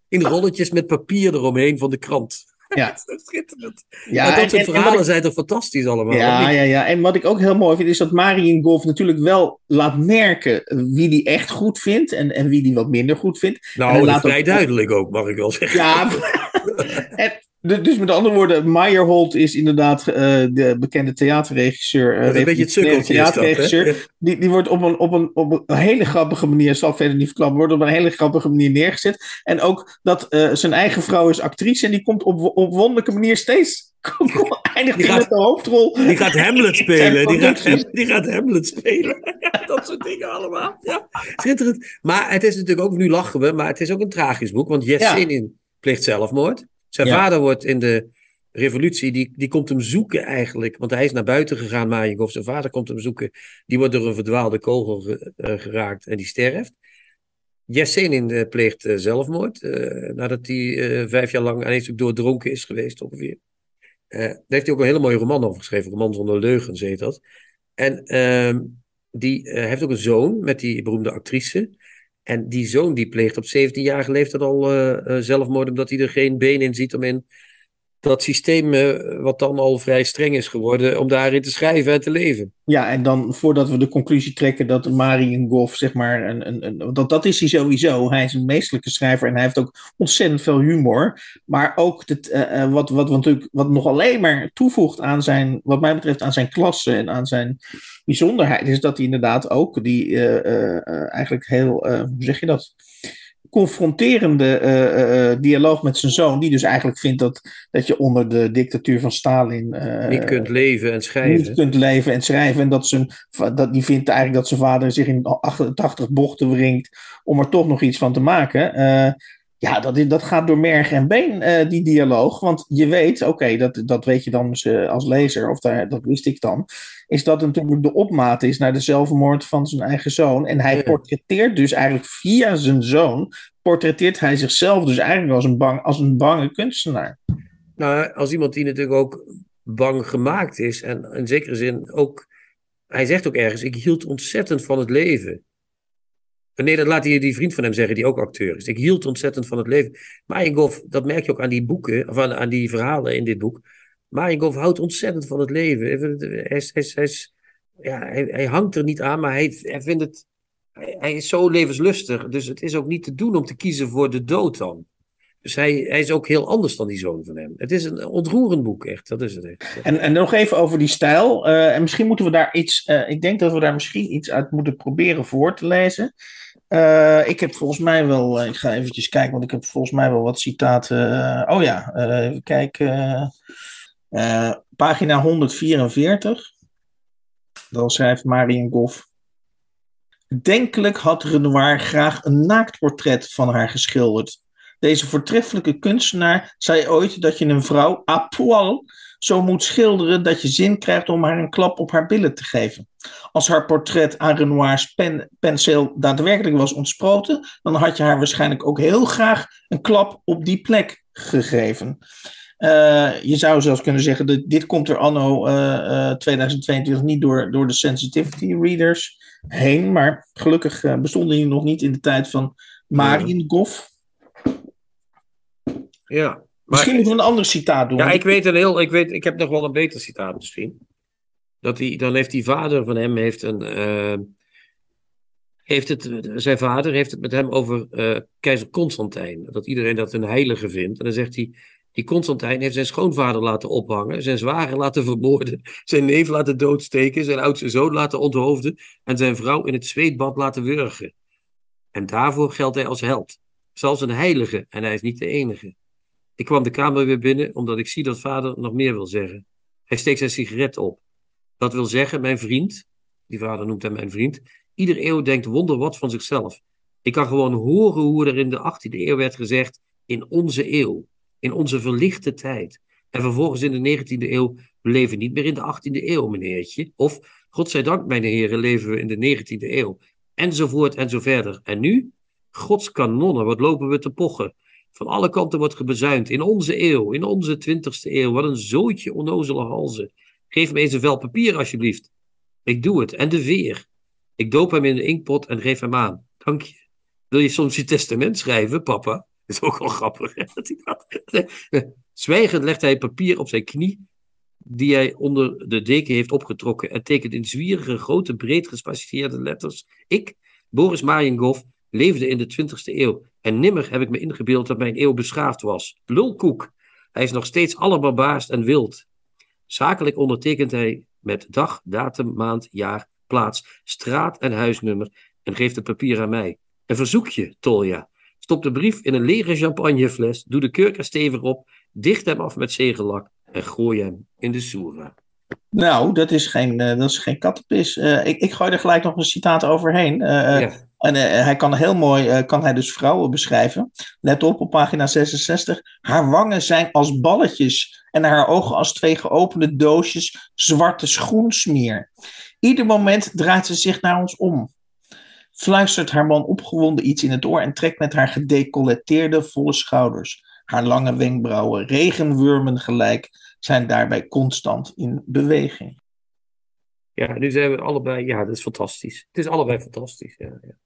in rolletjes met papier eromheen van de krant. Ja. [LAUGHS] Dat is schitterend. Ja, Ja, dat en- soort en- en verhalen ik- zijn toch fantastisch allemaal? Ja, ja, ja. En wat ik ook heel mooi vind, is dat Mariengolf natuurlijk wel laat merken wie die echt goed vindt en, en wie die wat minder goed vindt. En Nou, hij dat laat vrij ook- duidelijk ook, mag ik wel zeggen. Ja, [LAUGHS] [LAUGHS] en, dus met andere woorden, Meyerhold is inderdaad eh, de bekende theaterregisseur. is een beetje het dat, theaterregisseur. Die, die wordt op een, op, een, op een hele grappige manier, zal verder niet verklappen, wordt op een hele grappige manier neergezet. En ook dat eh, zijn eigen vrouw is actrice en die komt op, op wonderlijke manier steeds. [LAUGHS] eindigt Die gaat- met de hoofdrol. Die gaat Hamlet [LAUGHS] spelen. Die gaat, die gaat Hamlet spelen. [LAUGHS] Ja, dat soort dingen allemaal. Ja, schitterend. Maar het is natuurlijk ook, nu lachen we, maar het is ook een tragisch boek. Want Yesenin pleegt zelfmoord. Zijn Ja. vader wordt in de revolutie, die, die komt hem zoeken eigenlijk. Want hij is naar buiten gegaan, Majekov. Zijn vader komt hem zoeken. Die wordt door een verdwaalde kogel ge- eh, geraakt en die sterft. Yesenin eh, pleegt eh, zelfmoord. eh, nadat hij vijf jaar lang aan stuk doordronken is geweest ongeveer. Daar heeft hij ook een hele mooie roman over geschreven. Roman zonder leugens heet dat. En ehm, die heeft ook een zoon met die beroemde actrice. En die zoon die pleegt op 17-jarige leeftijd al eh, eh, zelfmoord omdat hij er geen been in ziet om in dat systeem, eh, wat dan al vrij streng is geworden, om daarin te schrijven en te leven. Ja, en dan voordat we de conclusie trekken dat Mariengolf, zeg maar, een, een, een, dat, dat is hij sowieso. Hij is een meestelijke schrijver en hij heeft ook ontzettend veel humor. Maar ook het, eh, eh, wat, wat, natuurlijk, wat nog alleen maar toevoegt aan zijn, wat mij betreft, aan zijn klasse en aan zijn bijzonderheid, is dat hij inderdaad ook die eigenlijk heel, hoe zeg je dat? Confronterende eh, eh, dialoog met zijn zoon, die dus eigenlijk vindt dat, dat je onder de dictatuur van Stalin eh, Niet kunt leven en niet schrijven. kunt leven en schrijven. En dat, zijn, dat die vindt eigenlijk dat zijn vader zich in 88 bochten wringt om er toch nog iets van te maken. Ja, dat, dat gaat door merg en been, eh, die dialoog. Want je weet, oké, dat, dat weet je dan eh, als lezer, of daar, dat wist ik dan, is dat natuurlijk de opmaat is naar de zelfmoord van zijn eigen zoon. En hij portretteert dus eigenlijk via zijn zoon, portretteert hij zichzelf dus eigenlijk als een, bang, als een bange kunstenaar. Nou, als iemand die natuurlijk ook bang gemaakt is en in zekere zin ook, hij zegt ook ergens, ik hield ontzettend van het leven. Nee, dat laat die, die vriend van hem zeggen, die ook acteur is. Ik hield ontzettend van het leven. Mariengolf, dat merk je ook aan die boeken, of aan, die verhalen in dit boek. Mariengolf houdt ontzettend van het leven. Hij, ja, hij, hij hangt er niet aan, maar hij, hij vindt het, hij, is zo levenslustig. Dus het is ook niet te doen om te kiezen voor de dood dan. Dus hij, is ook heel anders dan die zoon van hem. Het is een ontroerend boek, echt. Dat is het echt. En, en nog even over die stijl. Uh, en misschien moeten we daar iets. Uh, ik denk dat we daar misschien iets uit moeten proberen voor te lezen. Uh, ik heb volgens mij wel. ik ga eventjes kijken, want ik heb volgens mij wel wat citaten. oh ja, even kijken. pagina 144. Dan schrijft Marion Goff. Denkelijk had Renoir graag een naaktportret van haar geschilderd. Deze voortreffelijke kunstenaar zei ooit dat je een vrouw à poil zo moet schilderen dat je zin krijgt om haar een klap op haar billen te geven. Als haar portret aan Renoirs pen, penseel daadwerkelijk was ontsproten, dan had je haar waarschijnlijk ook heel graag een klap op die plek gegeven. Uh, je zou zelfs kunnen zeggen, dat dit komt er anno uh, uh, 2022 niet door, door de sensitivity readers heen, maar gelukkig bestonden die nog niet in de tijd van Marien Goff. Ja. Misschien moeten we een ander citaat doen. Ja, ik weet een heel, ik, weet, ik heb nog wel een beter citaat misschien. Dat die, dan heeft die vader van hem heeft een. Uh, heeft het, zijn vader heeft het met hem over uh, keizer Constantijn. Dat iedereen dat een heilige vindt. En dan zegt hij. Die Constantijn heeft zijn schoonvader laten ophangen, zijn zwager laten vermoorden, zijn neef laten doodsteken, zijn oudste zoon laten onthoofden en zijn vrouw in het zweetbad laten wurgen. En daarvoor geldt hij als held. Zelfs een heilige, en hij is niet de enige. Ik kwam de kamer weer binnen omdat ik zie dat vader nog meer wil zeggen. Hij steekt zijn sigaret op. Dat wil zeggen, mijn vriend, die vader noemt hem mijn vriend, ieder eeuw denkt wonder wat van zichzelf. Ik kan gewoon horen hoe er in de 18e eeuw werd gezegd, in onze eeuw, in onze verlichte tijd. En vervolgens in de 19e eeuw, we leven niet meer in de 18e eeuw, meneertje. Of, godzijdank, mijn heren, leven we in de 19e eeuw. Enzovoort en zo verder. En nu? Gods kanonnen, wat lopen we te pochen. Van alle kanten wordt gebezuind. In onze eeuw, in onze twintigste eeuw. Wat een zootje onnozele halzen. Geef me eens een vel papier, alsjeblieft. Ik doe het. En de veer. Ik doop hem in de inkpot en geef hem aan. Dank je. Wil je soms je testament schrijven, papa? Dat is ook wel grappig. [LAUGHS] Zwijgend legt hij papier op zijn knie, die hij onder de deken heeft opgetrokken, en tekent in zwierige, grote, breed gespacieerde letters: Ik, Boris Mariengoff, leefde in de 20e eeuw. En nimmer heb ik me ingebeeld dat mijn eeuw beschaafd was. Lulkoek. Hij is nog steeds allerbarbaarst en wild. Zakelijk ondertekent hij met dag, datum, maand, jaar, plaats, straat en huisnummer en geeft het papier aan mij. Een verzoekje, Tolja. Stop de brief in een lege champagnefles, doe de kurk stevig op, dicht hem af met zegellak en gooi hem in de soera. Nou, dat is geen, uh, dat is geen kattenpis. Uh, ik, ik gooi er gelijk nog een citaat overheen. Uh, ja. En uh, hij kan heel mooi, uh, kan hij dus vrouwen beschrijven. Let op, op pagina 66. Haar wangen zijn als balletjes en haar ogen als twee geopende doosjes zwarte schoensmeer. Ieder moment draait ze zich naar ons om. Fluistert haar man opgewonden iets in het oor en trekt met haar gedecolleteerde volle schouders. Haar lange wenkbrauwen, regenwurmen gelijk, zijn daarbij constant in beweging. Ja, nu zijn we allebei, ja, dat is fantastisch. Het is allebei fantastisch. Ja.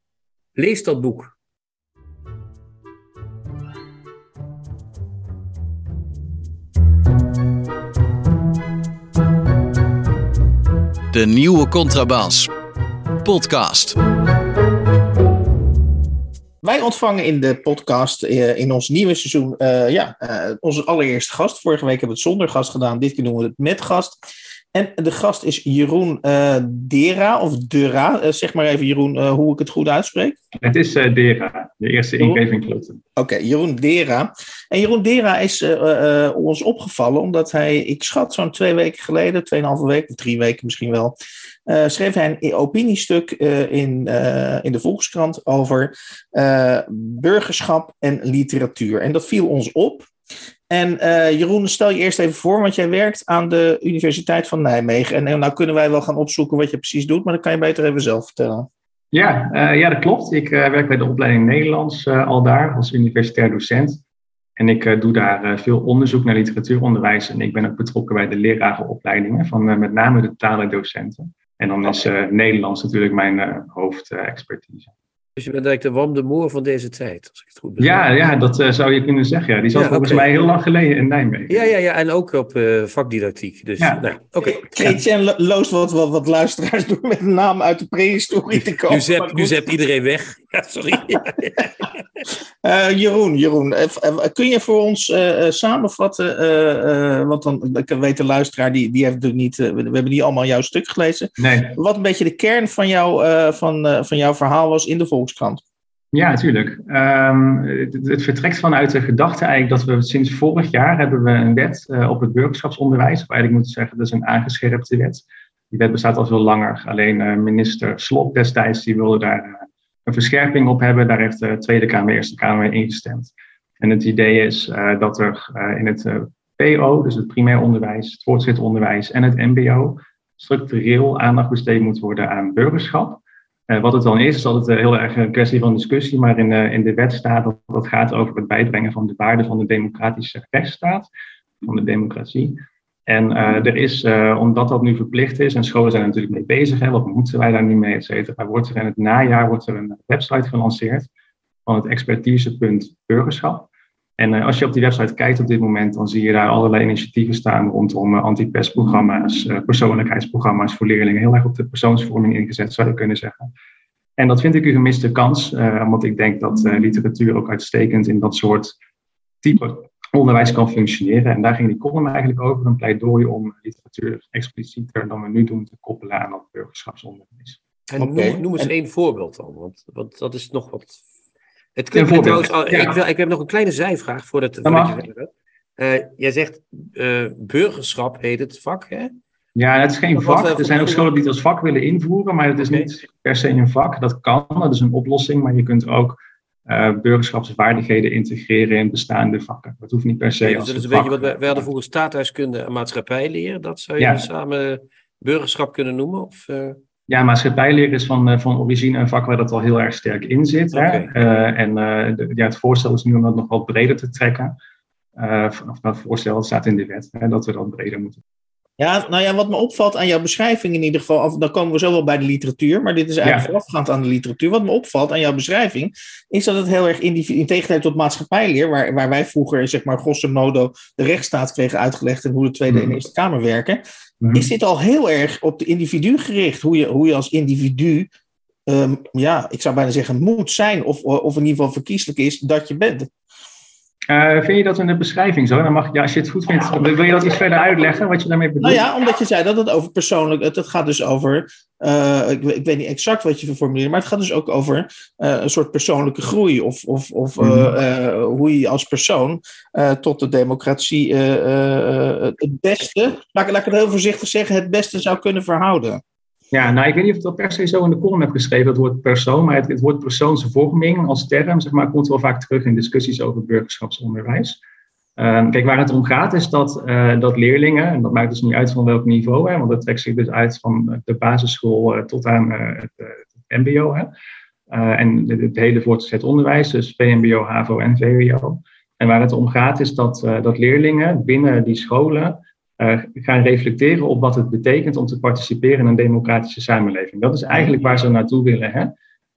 Lees dat boek. De nieuwe Contrabas. Podcast. Wij ontvangen in de podcast uh, in ons nieuwe seizoen uh, ja, uh, onze allereerste gast. Vorige week hebben we het zonder gast gedaan. Dit keer doen we het met gast. En de gast is Jeroen uh, Dera, of Dura. Uh, zeg maar even, Jeroen, uh, hoe ik het goed uitspreek. Het is Dera, de eerste ingeving klopt. Oké, okay, Jeroen Dera. En Jeroen Dera is ons opgevallen omdat hij, ik schat zo'n twee weken geleden, tweeënhalve weken, drie weken misschien wel, schreef hij een opiniestuk in, in de Volkskrant over burgerschap en literatuur. En dat viel ons op. En uh, Jeroen, stel je eerst even voor, want jij werkt aan de Universiteit van Nijmegen. En, en nou kunnen wij wel gaan opzoeken wat je precies doet, maar dan kan je beter even zelf vertellen. Ja, uh, ja dat klopt. Ik uh, werk bij de opleiding Nederlands al daar als universitair docent. En ik doe daar veel onderzoek naar literatuuronderwijs. En ik ben ook betrokken bij de lerarenopleidingen van met name de talendocenten. En dan is Nederlands natuurlijk mijn hoofdexpertise. Dus je bent eigenlijk de Wam de Moor van deze tijd, als ik het goed begrijp. Ja, ja dat uh, zou je kunnen zeggen. Ja. Die zat Ja, volgens mij heel lang geleden in Nijmegen. Ja, ja, ja, en ook op eh, vakdidactiek. Dus, Ja. nou, oké. Chrétien lo- loost wat, wat, wat luisteraars door met een naam uit de prehistorie te komen. Nu zet, nu iedereen weg. [LAUGHS] Ja, sorry. [LAUGHS] Eh, Jeroen, Jeroen eh, eh, kun je voor ons eh, eh, samenvatten? eh, eh, want dan, ik weet de luisteraar, die, die heeft natuurlijk niet, eh, we, hebben niet allemaal jouw stuk gelezen. Nee. Wat een beetje de kern van, jou, eh, van, eh, van jouw verhaal was in de Ja, natuurlijk. Ehm, het, vertrekt vanuit de gedachte eigenlijk dat we sinds vorig jaar hebben we een wet eh, op het burgerschapsonderwijs. Of eigenlijk moet zeggen, dat is een aangescherpte wet. Die wet bestaat al veel langer. Alleen eh, minister Slot destijds die wilde daar eh, een verscherping op hebben. Daar heeft de Tweede Kamer, Eerste Kamer ingestemd. En het idee is dat er in het PO, dus het primair onderwijs, het voortgezet onderwijs en het MBO, structureel aandacht besteed moet worden aan burgerschap. Eh, wat het dan is, is altijd eh, heel erg een kwestie van discussie, maar in, de in de wet staat dat dat gaat over het bijbrengen van de waarden van de democratische rechtsstaat, van de democratie. En eh, er is, eh, omdat dat nu verplicht is, en scholen zijn er natuurlijk mee bezig, hè, wat moeten wij daar nu mee, et cetera, wordt er in het najaar wordt er een website gelanceerd van het expertisepunt burgerschap. En eh, als je op die website kijkt op dit moment, dan zie je daar allerlei initiatieven staan rondom uh, antipestprogramma's, uh, persoonlijkheidsprogramma's voor leerlingen. Heel erg op de persoonsvorming ingezet, zou je kunnen zeggen. En dat vind ik een gemiste kans, uh, omdat ik denk dat uh, literatuur ook uitstekend in dat soort type onderwijs kan functioneren. En daar ging die column eigenlijk over, een pleidooi om literatuur explicieter dan we nu doen te koppelen aan dat burgerschapsonderwijs. En noem, eens En- één voorbeeld dan, want, want dat is nog wat... Het Een klinkt me voorbeeld, trouwens, al- ja. ik, wil, ik heb nog een kleine zijvraag voordat, Dat voordat je. Eh, jij zegt uh, burgerschap heet het vak, hè? Ja, het is geen vak. wel Er zijn ook scholen die het als vak willen invoeren, maar het is niet per se een vak. Dat kan, dat is een oplossing, maar je kunt ook uh, burgerschapsvaardigheden integreren in bestaande vakken. Dat hoeft niet per se dus als dat is een vak. beetje wat wij, wij hadden vroeger staathuiskunde en maatschappijleer. Dat zou je Ja. samen burgerschap kunnen noemen? Of, uh... Ja, maatschappijleer is van, uh, van origine een vak waar dat al heel erg sterk in zit. Hè? Uh, en de, ja, het voorstel is nu om dat nog wat breder te trekken. of dat voorstel staat in de wet, hè, dat we dat breder moeten. Ja, nou ja, wat me opvalt aan jouw beschrijving in ieder geval, of, dan komen we zo wel bij de literatuur, maar dit is eigenlijk Ja. voorafgaand aan de literatuur. Wat me opvalt aan jouw beschrijving, is dat het heel erg in tegenstelling tot maatschappijleer, waar, waar wij vroeger, zeg maar, grosso modo de rechtsstaat kregen uitgelegd en hoe de Tweede en Mhm. Eerste Kamer werken, Mhm. is dit al heel erg op de individu gericht. Hoe je, hoe je als individu, ehm, ja, ik zou bijna zeggen, moet zijn, of, of in ieder geval verkieslijk is dat je bent. Uh, vind je dat in de beschrijving zo? Dan mag, ja, als je het goed vindt, wil je dat iets verder uitleggen, wat je daarmee bedoelt? Nou ja, omdat je zei dat het over persoonlijk. Het, het gaat dus over. eh, ik, ik weet niet exact wat je formuleert, maar het gaat dus ook over eh, een soort persoonlijke groei. Of, of, of eh, Mhm. eh, hoe je als persoon eh, tot de democratie eh, eh, het beste. Laat, ik- laat ik het heel voorzichtig zeggen, het beste zou kunnen verhouden. Ja, nou, ik weet niet of ik dat per se zo in de column heb geschreven, het woord persoon, maar het, het woord persoonsvorming als term, zeg maar, komt wel vaak terug in discussies over burgerschapsonderwijs. Uh, kijk, waar het om gaat is dat, uh, dat leerlingen, en dat maakt dus niet uit van welk niveau, hè, want dat trekt zich dus uit van de basisschool uh, tot aan het, het, MBO. Hè, en het, het hele voortgezet onderwijs, dus VMBO, HAVO en VWO. En waar het om gaat is dat, dat leerlingen binnen die scholen uh, gaan reflecteren op wat het betekent om te participeren in een democratische samenleving. Dat is eigenlijk waar ze naartoe willen. Hè?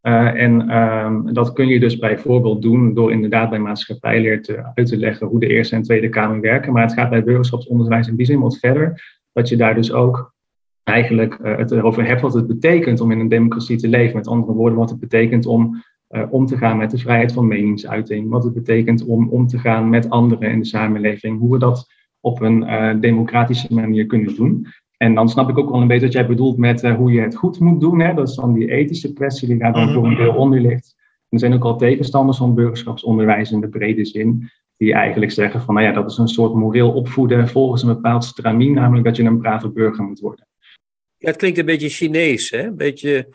Uh, en um, dat kun je dus bijvoorbeeld doen door inderdaad bij maatschappijleer te, uit te leggen hoe de Eerste en Tweede Kamer werken. Maar het gaat bij burgerschapsonderwijs in die zin wat verder. Dat je daar dus ook eigenlijk uh, het erover hebt wat het betekent om in een democratie te leven. Met andere woorden, wat het betekent om om te gaan met de vrijheid van meningsuiting. Wat het betekent om om te gaan met anderen in de samenleving. Hoe we dat op een uh, democratische manier kunnen doen. En dan snap ik ook wel een beetje wat jij bedoelt met uh, hoe je het goed moet doen. Hè? Dat is dan die ethische kwestie die daar dan voor een deel onder ligt. Er zijn ook al tegenstanders van burgerschapsonderwijs in de brede zin. Die eigenlijk zeggen van, nou ja, dat is een soort moreel opvoeden volgens een bepaald stramien. Namelijk dat je een brave burger moet worden. Ja, het klinkt een beetje Chinees, hè? Een beetje...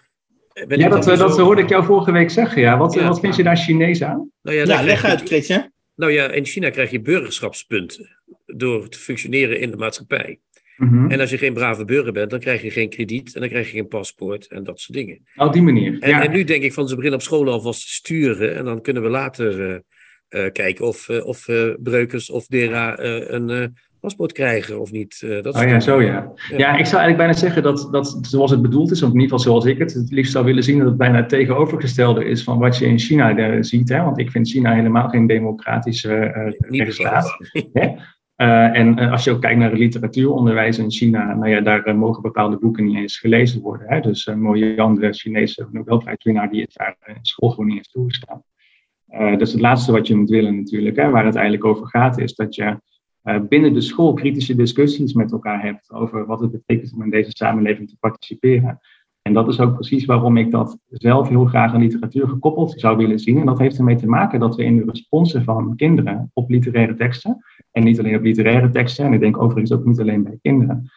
Ben ja, dat, dat zo- hoorde ik jou vorige week zeggen. Ja. Wat, Ja. wat vind je daar Chinees aan? Nou ja, leg uit, Christian. Nou ja, in China krijg je burgerschapspunten door te functioneren in de maatschappij. Mhm. En als je geen brave burger bent, dan krijg je geen krediet en dan krijg je geen paspoort en dat soort dingen. Op die manier. En, ja. en nu denk ik van ze beginnen op school alvast te sturen en dan kunnen we later eh, eh, kijken of, eh, of Breukers of Dera een, paspoort krijgen of niet. Dat oh ja, zo ja. ja. ik zou eigenlijk bijna zeggen dat, dat zoals het bedoeld is, of in ieder geval zoals ik het het liefst zou willen zien, dat het bijna het tegenovergestelde is van wat je in China ziet. Hè? Want ik vind China helemaal geen democratische uh, rechtsstaat. [LAUGHS] Uh, en als je ook kijkt naar het literatuuronderwijs in China, nou ja, daar mogen bepaalde boeken niet eens gelezen worden. Hè? Dus uh, Mo Yan, de Chinese Nobelprijswinnaar, die is daar in school gewoon niet eens toegestaan. Uh, dus het laatste wat je moet willen natuurlijk, hè, waar het eigenlijk over gaat, is dat je binnen de school kritische discussies met elkaar hebt over wat het betekent om in deze samenleving te participeren. En dat is ook precies waarom ik dat zelf heel graag aan literatuur gekoppeld zou willen zien. En dat heeft ermee te maken dat we in de responsen van kinderen op literaire teksten, en niet alleen op literaire teksten, en ik denk overigens ook niet alleen bij kinderen,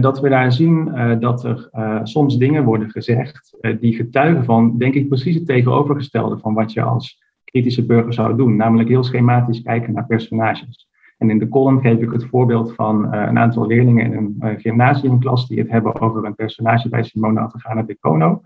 dat we daar zien uh, dat er uh, soms dingen worden gezegd die getuigen van, denk ik, precies het tegenovergestelde van wat je als kritische burger zou doen. Namelijk heel schematisch kijken naar personages. En in de column geef ik het voorbeeld van uh, een aantal leerlingen in een uh, gymnasiumklas die het hebben over een personage bij Simone Atagana de Kono,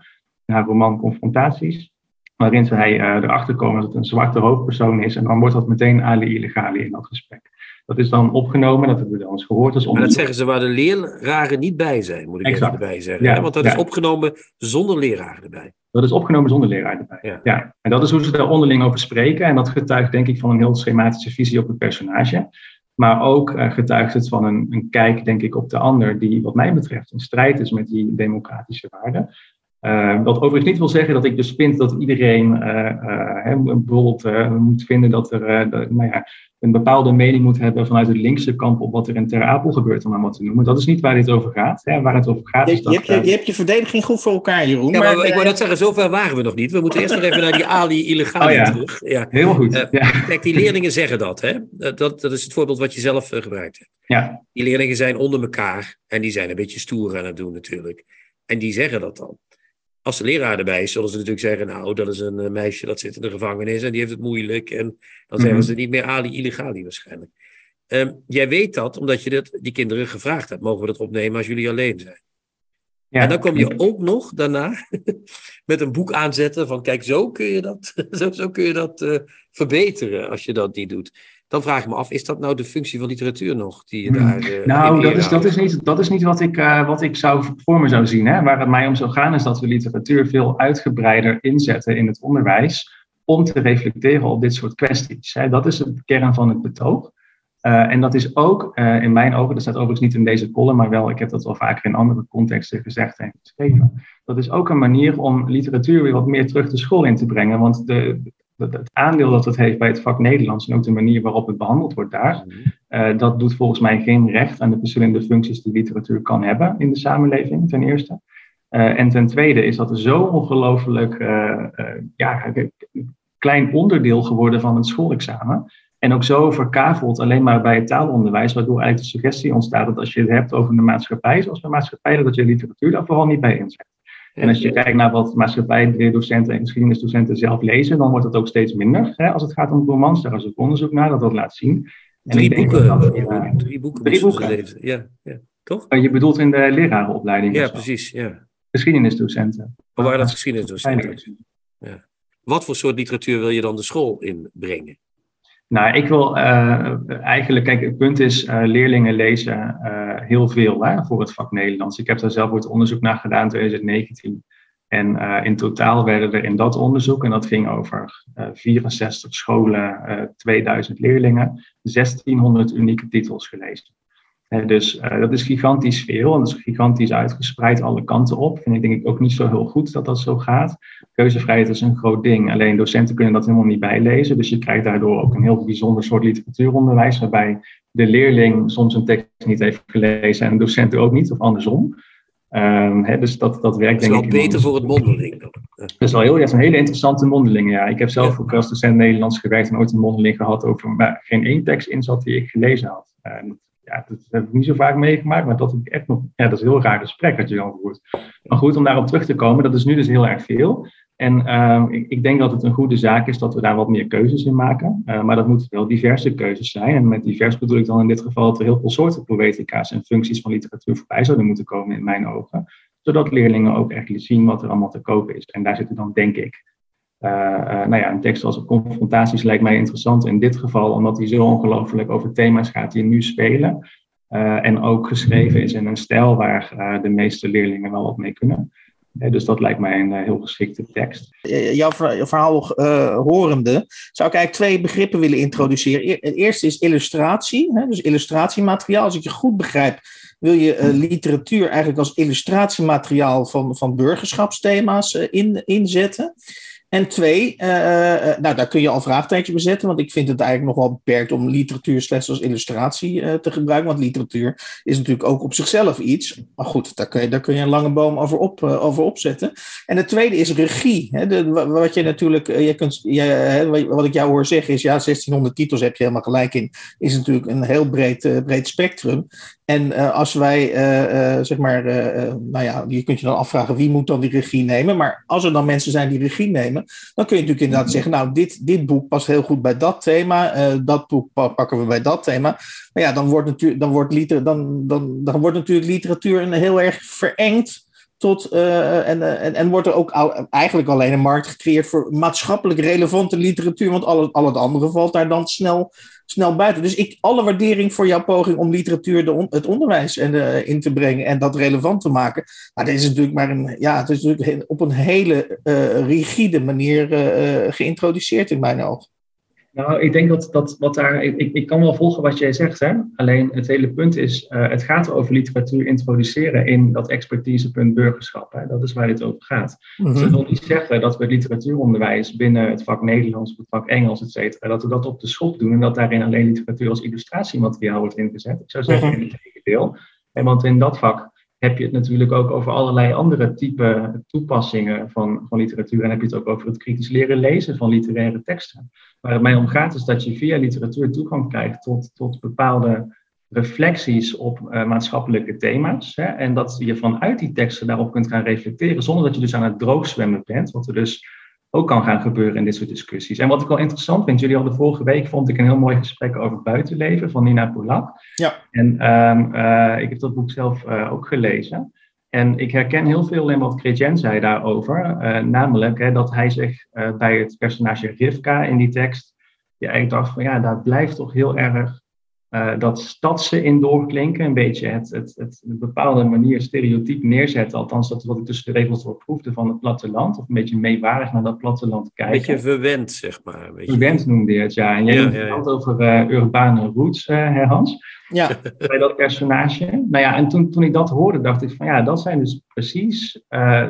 in haar roman Confrontaties, waarin zij uh, erachter komen dat het een zwarte hoofdpersoon is en dan wordt dat meteen Ali illegali in dat gesprek. Dat is dan opgenomen, dat hebben we dan eens gehoord. Als maar dat zeggen ze waar de leraren niet bij zijn, moet ik exact. even erbij zeggen. Ja, Want dat ja. is opgenomen zonder leraren erbij. Dat is opgenomen zonder leraar erbij. Ja. ja. En dat is hoe ze daar onderling over spreken. En dat getuigt denk ik van een heel schematische visie op het personage. Maar ook uh, getuigt het van een, een kijk, denk ik, op de ander, die wat mij betreft een strijd is met die democratische waarden. Uh, wat overigens niet wil zeggen dat ik dus vind dat iedereen uh, bijvoorbeeld moet vinden dat er nou ja, een bepaalde mening moet hebben vanuit het linkse kamp op wat er in Ter Apel gebeurt, om maar wat te noemen. Dat is niet waar dit over gaat. Hè. Waar het over gaat je, is dat... Je hebt je, je, hebt je verdediging goed voor elkaar, Jeroen. Ja, maar, maar ik wou net zeggen, zover waren we nog niet. We moeten eerst nog even naar die Ali illegaal oh, ja. terug. Ja. Heel goed. Ja. Kijk, die leerlingen zeggen dat, hè. Dat, dat is het voorbeeld wat je zelf gebruikt hebt. Ja. Die leerlingen zijn onder elkaar en die zijn een beetje stoer aan het doen natuurlijk. En die zeggen dat dan. Als de leraar erbij is, zullen ze natuurlijk zeggen: Nou, dat is een meisje dat zit in de gevangenis en die heeft het moeilijk. En dan mm-hmm. zeggen ze niet meer Ali illegali waarschijnlijk. Um, jij weet dat omdat je dat, die kinderen gevraagd hebt: mogen we dat opnemen als jullie alleen zijn? Ja. En dan kom je ook nog daarna [LAUGHS] met een boek aanzetten van: kijk, zo kun je dat, [LAUGHS] zo, zo kun je dat uh, verbeteren als je dat niet doet dan vraag ik me af, is dat nou de functie van literatuur nog? Die je daar, uh, nou, dat is, dat, is niet, dat is niet wat ik, uh, wat ik zou, voor me zou zien. Hè? Waar het mij om zou gaan is dat we literatuur veel uitgebreider inzetten in het onderwijs om te reflecteren op dit soort kwesties. Hè? Dat is de kern van het betoog. Uh, en dat is ook in mijn ogen, dat staat overigens niet in deze column, maar wel, ik heb dat wel vaker in andere contexten gezegd en geschreven. Dat is ook een manier om literatuur weer wat meer terug de school in te brengen. Want de, het aandeel dat het heeft bij het vak Nederlands en ook de manier waarop het behandeld wordt daar, uh, dat doet volgens mij geen recht aan de verschillende functies die literatuur kan hebben in de samenleving, ten eerste. Uh, en ten tweede is dat zo ongelooflijk uh, ja, klein onderdeel geworden van het schoolexamen. En ook zo verkaveld alleen maar bij het taalonderwijs, waardoor eigenlijk de suggestie ontstaat dat als je het hebt over de maatschappij, zoals de maatschappij, dat je literatuur daar vooral niet bij inzet. En als je kijkt naar wat maatschappij-docenten en geschiedenisdocenten zelf lezen, dan wordt het ook steeds minder. Hè, als het gaat om romans, daar is ook onderzoek naar dat dat laat zien. Drie boeken, dat, uh, drie boeken. Drie boeken. Lezen. Ja, ja, toch? Je bedoelt in de lerarenopleiding? Ja, precies. Ja. Geschiedenisdocenten. Waren dat geschiedenisdocenten? Ja. Wat voor soort literatuur wil je dan de school inbrengen? Nou, ik wil uh, eigenlijk, kijk, het punt is, uh, leerlingen lezen uh, heel veel hè, voor het vak Nederlands. Ik heb daar zelf ooit onderzoek naar gedaan in 2019. En in totaal werden er in dat onderzoek, en dat ging over 64 scholen, 2000 leerlingen, 1600 unieke titels gelezen dus uh, dat is gigantisch veel en dat is gigantisch uitgespreid alle kanten op. Vind ik denk ik ook niet zo heel goed dat dat zo gaat. Keuzevrijheid is een groot ding, alleen docenten kunnen dat helemaal niet bijlezen. Dus je krijgt daardoor ook een heel bijzonder soort literatuuronderwijs, waarbij de leerling soms een tekst niet heeft gelezen en de docent ook niet, of andersom. Um, he, dus dat, dat werkt denk ik. Dat is wel beter voor het mondeling. Dat is wel heel, ja, is een hele interessante mondeling. Ja. Ik heb zelf ja. ook als docent Nederlands gewerkt en ooit een mondeling gehad over waar geen één tekst in zat die ik gelezen had. Uh, ja, dat heb ik niet zo vaak meegemaakt, maar dat, ik echt nog, ja, dat is een heel raar gesprek dat je dan voert. Maar goed, om daarop terug te komen, dat is nu dus heel erg veel. En uh, ik, ik, denk dat het een goede zaak is dat we daar wat meer keuzes in maken. Uh, maar dat moeten wel diverse keuzes zijn. En met divers bedoel ik dan in dit geval dat er heel veel soorten poëtica's en functies van literatuur voorbij zouden moeten komen in mijn ogen. Zodat leerlingen ook echt zien wat er allemaal te kopen is. En daar zitten dan, denk ik, uh, uh, nou ja, een tekst als confrontaties lijkt mij interessant in dit geval, omdat die zo ongelooflijk over thema's gaat die nu spelen. en ook geschreven is in een stijl waar de meeste leerlingen wel wat mee kunnen. dus dat lijkt mij een heel geschikte tekst. Jouw verhaal horende zou ik eigenlijk twee begrippen willen introduceren. Het eerste is illustratie, hè, dus illustratiemateriaal. Als ik je goed begrijp, wil je literatuur eigenlijk als illustratiemateriaal van, van burgerschapsthema's in, inzetten. En twee, uh, nou daar kun je al vraagtekens bij zetten, want ik vind het eigenlijk nog wel beperkt om literatuur slechts als illustratie te gebruiken, want literatuur is natuurlijk ook op zichzelf iets. Maar goed, daar kun je, daar kun je een lange boom over, op, over opzetten. En het tweede is regie. Hè, wat je natuurlijk, je kunt, je, wat ik jou hoor zeggen is, ja, 1600 titels heb je helemaal gelijk in, is natuurlijk een heel breed, breed spectrum. En uh, als wij, uh, uh, zeg maar, nou ja, je kunt je dan afvragen wie moet dan die regie nemen. Maar als er dan mensen zijn die regie nemen, dan kun je natuurlijk inderdaad zeggen, nou, dit, dit boek past heel goed bij dat thema, dat boek pakken we bij dat thema. Maar ja, dan wordt, natuurlijk, dan wordt, liter, dan, dan, dan wordt natuurlijk literatuur een heel erg verengd tot, en, en, en wordt er ook eigenlijk alleen een markt gecreëerd voor maatschappelijk relevante literatuur, want al het, al het andere valt daar dan snel snel buiten. Dus ik, alle waardering voor jouw poging om literatuur de, het onderwijs en, uh, in te brengen en dat relevant te maken. Maar dit is natuurlijk maar een, ja, het is natuurlijk op een hele rigide manier geïntroduceerd in mijn ogen. Nou, ik denk dat, dat wat daar. Ik, ik kan wel volgen wat jij zegt, hè? alleen het hele punt is: uh, het gaat over literatuur introduceren in dat expertisepunt burgerschap. Hè? Dat is waar dit over gaat. Mm -hmm. Dus dat wil niet zeggen dat we literatuuronderwijs binnen het vak Nederlands, het vak Engels, et cetera, dat we dat op de schop doen en dat daarin alleen literatuur als illustratiemateriaal wordt ingezet. Ik zou zeggen, in het tegendeel. En want in dat vak heb je het natuurlijk ook over allerlei andere type toepassingen van, van literatuur. En heb je het ook over het kritisch leren lezen van literaire teksten. Waar het mij om gaat is dat je via literatuur toegang krijgt tot, tot bepaalde reflecties op uh, maatschappelijke thema's. Hè, en dat je vanuit die teksten daarop kunt gaan reflecteren, zonder dat je dus aan het droogzwemmen bent. Wat er dus ook kan gaan gebeuren in dit soort discussies. En wat ik wel interessant vind, jullie hadden vorige week, vond ik een heel mooi gesprek over buitenleven van Nina Polak. Ja. En um, uh, ik heb dat boek zelf uh, ook gelezen. En ik herken heel veel in wat Chrétien zei daarover. Uh, namelijk hè, dat hij zich bij het personage Rivka in die tekst, je eigenlijk dacht van ja, daar blijft toch heel erg uh, dat stadse in doorklinken, een beetje het, het, het, een bepaalde manier stereotyp neerzetten. Althans, dat is wat ik tussen de regels door proefde van het platteland. Of een beetje meewarig naar dat platteland kijken. Een beetje verwend, zeg maar. Een Verwend noemde je het, ja. En jij ja, ja, ja. over uh, urbane roots, uh, Hans. Ja. [LAUGHS] Bij dat personage. Nou ja, en toen, toen ik dat hoorde, dacht ik van ja, dat zijn dus precies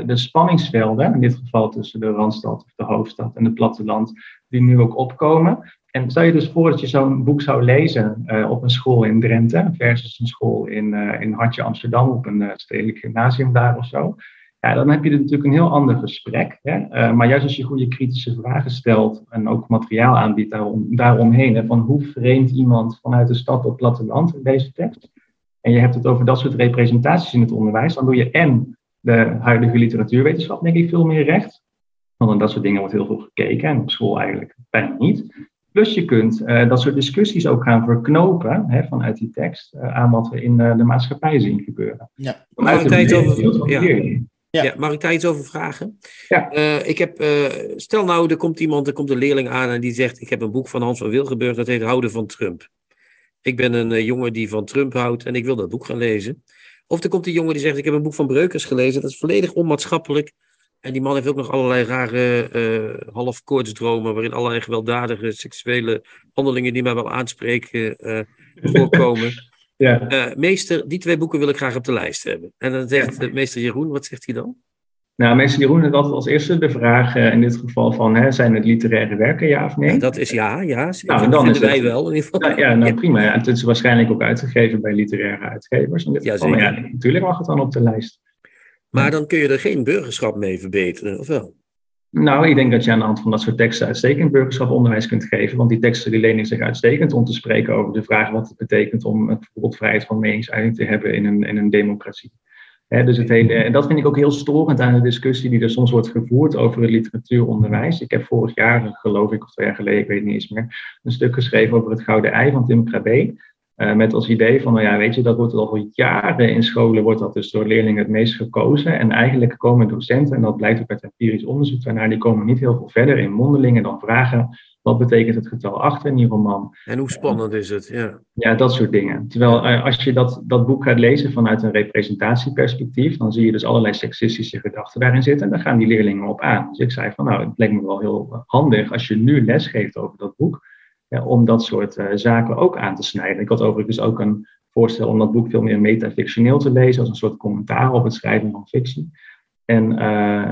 de spanningsvelden. In dit geval tussen de Randstad of de hoofdstad en het platteland. Die nu ook opkomen. En stel je dus voor dat je zo'n boek zou lezen uh, op een school in Drenthe versus een school in, uh, in Hartje Amsterdam op een uh, stedelijk gymnasium daar of zo. Ja, dan heb je natuurlijk een heel ander gesprek. Hè? maar juist als je goede kritische vragen stelt en ook materiaal aanbiedt daarom, daaromheen, hè, van hoe vreemd iemand vanuit de stad op platteland deze tekst. En je hebt het over dat soort representaties in het onderwijs, dan doe je en de huidige literatuurwetenschap, denk ik, veel meer recht. Want aan dat soort dingen wordt heel veel gekeken en op school eigenlijk bijna niet. Plus je kunt uh, dat soort discussies ook gaan verknopen hè, vanuit die tekst uh, aan wat we in uh, de maatschappij zien gebeuren. Ja. Mag, ik daar iets over, ja. Ja. ja. mag ik daar iets over vragen? Ja. ik heb, stel nou, er komt iemand, er komt een leerling aan en die zegt: Ik heb een boek van Hans van Wilgenburg, dat heet Houden van Trump. Ik ben een jongen die van Trump houdt en ik wil dat boek gaan lezen. Of er komt een jongen die zegt: Ik heb een boek van Breukers gelezen, dat is volledig onmaatschappelijk. En die man heeft ook nog allerlei rare uh, halfkoortsdromen, waarin allerlei gewelddadige seksuele handelingen die mij wel aanspreken uh, [LAUGHS] voorkomen. ja. Uh, meester, die twee boeken wil ik graag op de lijst hebben. En dan zegt ja. meester Jeroen, wat zegt hij dan? Nou, meester Jeroen heeft altijd als eerste de vraag in dit geval van, hè, zijn het literaire werken, ja of nee? Ja, dat is ja, ja. Nou, dan vinden wij wel in ieder geval. Nou, ja, nou prima. Ja. Het is waarschijnlijk ook uitgegeven bij literaire uitgevers. In dit ja, geval. ja, natuurlijk mag het dan op de lijst. Maar dan kun je er geen burgerschap mee verbeteren, of wel? Nou, ik denk dat je aan de hand van dat soort teksten uitstekend burgerschaponderwijs kunt geven. Want die teksten die lenen zich uitstekend om te spreken over de vraag wat het betekent om bijvoorbeeld vrijheid van meningsuiting te hebben in een, in een democratie. dus het hele, en dat vind ik ook heel storend aan de discussie die er soms wordt gevoerd over het literatuuronderwijs. Ik heb vorig jaar, geloof ik, of twee jaar geleden, ik weet niet eens meer, een stuk geschreven over het Gouden Ei van Tim Krabbe. Uh, met als idee van, nou ja, weet je, dat wordt al jaren in scholen, wordt dat dus door leerlingen het meest gekozen. En eigenlijk komen docenten, en dat blijkt ook uit empirisch onderzoek daarnaar, die komen niet heel veel verder in mondelingen dan vragen, wat betekent het getal 8 in die roman? En hoe spannend is het? Ja, ja dat soort dingen. Terwijl uh, als je dat, dat boek gaat lezen vanuit een representatieperspectief, dan zie je dus allerlei seksistische gedachten daarin zitten. En daar gaan die leerlingen op aan. Dus ik zei van, nou, het lijkt me wel heel handig als je nu les geeft over dat boek om dat soort uh, zaken ook aan te snijden. Ik had overigens ook een voorstel om dat boek veel meer metafictioneel te lezen, als een soort commentaar op het schrijven van fictie. En uh,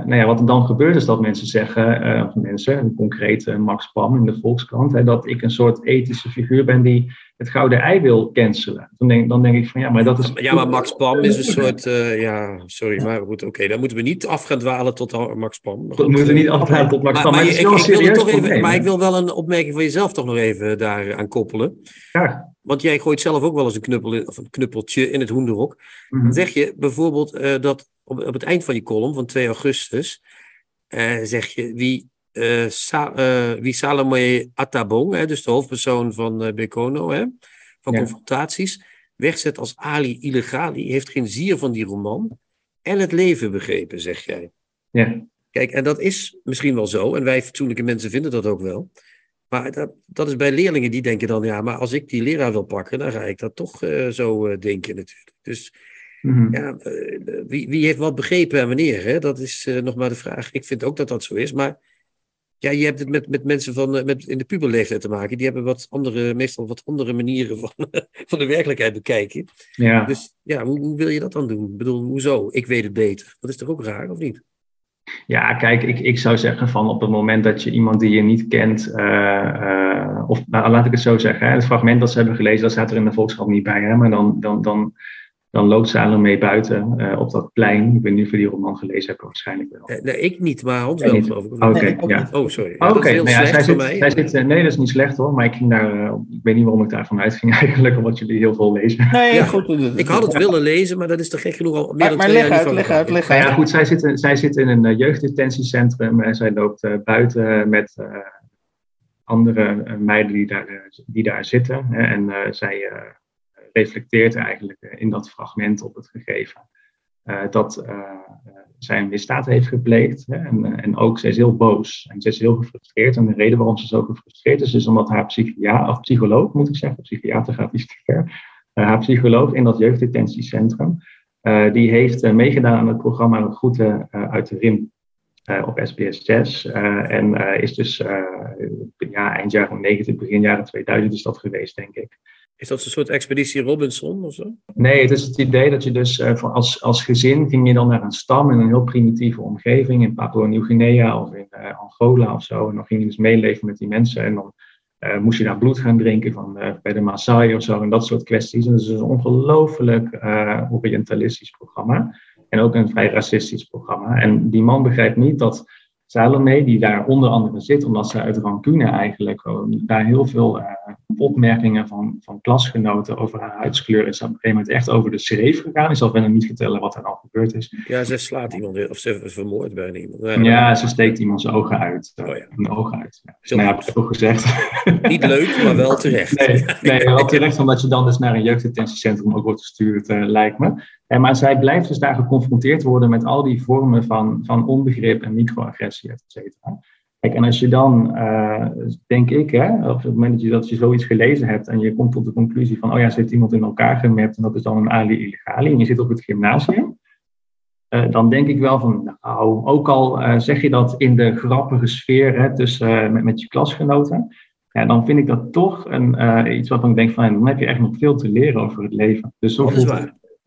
nou ja, wat er dan gebeurt is dat mensen zeggen, uh, of mensen, een concrete Max Pam in de Volkskrant, hè, dat ik een soort ethische figuur ben die het gouden ei wil cancelen. Dan denk, dan denk ik van ja, maar dat is. Ja, maar Max Pam is een soort. Uh, ja, sorry, maar goed, oké, okay, dan moeten we niet af gaan dwalen tot Max Pam. We moeten niet afdwalen tot Max Pam. Maar, maar, maar, ik, ik, ik toch even, maar ik wil wel een opmerking van jezelf toch nog even daar aan koppelen. Ja. Want jij gooit zelf ook wel eens een, knuppel in, of een knuppeltje in het hoenderhok. Mm -hmm. Dan zeg je bijvoorbeeld uh, dat op, op het eind van je column van 2 augustus. Uh, zeg je wie uh, Sa uh, wie Salome Atabong, hè, dus de hoofdpersoon van Bekono, hè, van ja. confrontaties, wegzet als Ali Illegali, heeft geen zier van die roman en het leven begrepen, zeg jij. Ja. Kijk, en dat is misschien wel zo, en wij fatsoenlijke mensen vinden dat ook wel. Maar dat, dat is bij leerlingen die denken dan, ja, maar als ik die leraar wil pakken, dan ga ik dat toch zo denken natuurlijk. Dus Mm -hmm. Ja, wie, wie, heeft wat begrepen en wanneer? Hè? Dat is uh, nog maar de vraag. Ik vind ook dat dat zo is. Maar ja, je hebt het met, met mensen van, uh, met, in de puberleeftijd te maken. Die hebben wat andere, meestal wat andere manieren van, [LAUGHS] van de werkelijkheid bekijken. Ja. Dus ja, hoe, hoe, wil je dat dan doen? Ik bedoel, hoezo? Ik weet het beter. Dat is toch ook raar, of niet? Ja, kijk, ik, ik zou zeggen van op het moment dat je iemand die je niet kent, uh, of nou, laat ik het zo zeggen, hè, het fragment dat ze hebben gelezen, dat staat er in de Volkskrant niet bij, hè, maar dan, dan, dan dan loopt Salome mee buiten uh, op dat plein. Ik weet niet of je die roman gelezen hebt, waarschijnlijk wel. Uh, nee, ik niet, maar Hans wel, geloof ik. Oké, okay, ja. Oh, sorry. Ja, Oké, okay. nee, ja, zij zit, zij zit, uh, nee, dat is niet slecht hoor, maar ik ging daar, ik weet niet waarom ik daarvan uitging [LAUGHS] eigenlijk, omdat jullie heel veel lezen. Nee, ja, goed. Ik had het willen lezen, maar dat is toch gek genoeg al meer maar, dan maar twee leg uit, leg uit, leg Nou uit. ja, goed, zij zit, zij zit in een jeugddetentiecentrum en zij loopt buiten met andere meiden die daar, die daar zitten. Hè, en zij reflecteert eigenlijk in dat fragment op het gegeven. Uh, dat uh, zij een misdaad heeft gepleegd. Hè, en, en ook, zij is heel boos. En ze is heel gefrustreerd. En de reden waarom ze zo gefrustreerd is, is omdat haar psychiater, of psycholoog moet ik zeggen, psychiater gaat iets te ver. Haar psycholoog in dat jeugddetentiecentrum, die heeft meegedaan aan het programma Groeten uit de Rim op SBS 6. en is dus ja, eind jaren 90, begin jaren 2000 is dat geweest, denk ik. Is dat een soort expeditie Robinson of zo? Nee, het is het idee dat je dus uh, als, als gezin ging je dan naar een stam in een heel primitieve omgeving in Papua Nieuw-Guinea of in uh, Angola of zo. En dan ging je dus meeleven met die mensen en dan uh, moest je daar bloed gaan drinken van, bij de Maasai of zo en dat soort kwesties. En dat is dus een ongelooflijk orientalistisch programma en ook een vrij racistisch programma. En die man begrijpt niet dat Salome, die daar onder andere zit, omdat ze uit rancune eigenlijk daar heel veel uh, opmerkingen van, van klasgenoten over haar huidskleur is op een gegeven moment echt over de schreef gegaan. Ik zal verder niet vertellen wat er dan gebeurd is. Ja, ze slaat iemand, of ze vermoordt bijna iemand. Ja, ja ze steekt iemand zijn ogen uit. Oh, ja. Een ogen uit. Ja. Nou ja, heb ik ook gezegd. [LAUGHS] Niet leuk, maar wel terecht. Nee, nee wel terecht, omdat je dan dus naar een jeugddetentiecentrum ook wordt gestuurd, uh, lijkt me. En maar zij blijft dus daar geconfronteerd worden met al die vormen van, van onbegrip en microagressie, et cetera. Kijk, en als je dan, uh, denk ik, hè, op het moment dat je, dat je zoiets gelezen hebt en je komt tot de conclusie van, oh ja, zit iemand in elkaar gemapt en dat is dan een Ali illegali en je zit op het gymnasium, uh, dan denk ik wel van, nou, ook al uh, zeg je dat in de grappige sfeer hè, tussen, met, met je klasgenoten, ja, dan vind ik dat toch een, iets wat ik denk van, dan heb je echt nog veel te leren over het leven. Dus zo.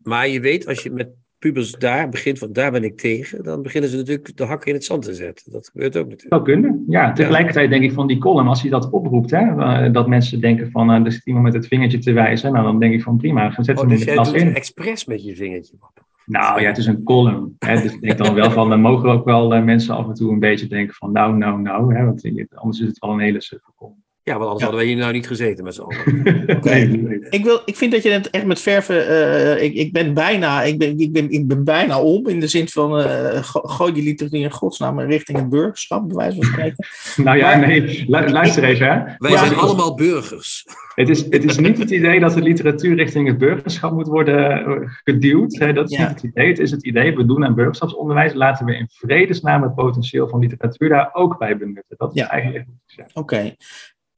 Maar je weet, als je met pubers daar begint, van daar ben ik tegen, dan beginnen ze natuurlijk de hakken in het zand te zetten. Dat gebeurt ook natuurlijk. Dat kunnen, ja. Tegelijkertijd denk ik van die column, als hij dat oproept, hè, dat mensen denken van, uh, er zit iemand met het vingertje te wijzen, nou dan denk ik van prima, zet oh, hem in de klas in. expres met je vingertje. Nou ja, het is een column. Hè, dus ik denk dan wel van, dan mogen ook wel uh, mensen af en toe een beetje denken van, nou, nou, nou, hè, want anders is het wel een hele suffe column. Ja, want anders Ja. hadden we hier nou niet gezeten met z'n allen. [LAUGHS] Nee, nee. Ik, wil, ik vind dat je het echt met verven. eh, ik, ik ben bijna. Ik ben, ik, ben, ik ben bijna om. In de zin van. eh, go- gooi die literatuur in godsnaam richting het burgerschap, bij wijze van spreken. [LAUGHS] Nou ja, Maar- nee, lu- luister even. Hè. Wij Ja, zijn allemaal burgers. Het, is, het is niet het idee dat de literatuur richting het burgerschap moet worden eh, geduwd. Hè. Dat is Ja. niet het idee. Het is het idee, we doen aan burgerschapsonderwijs. Laten we in vredesnaam het potentieel van literatuur daar ook bij benutten. Dat is Ja. eigenlijk gezegd.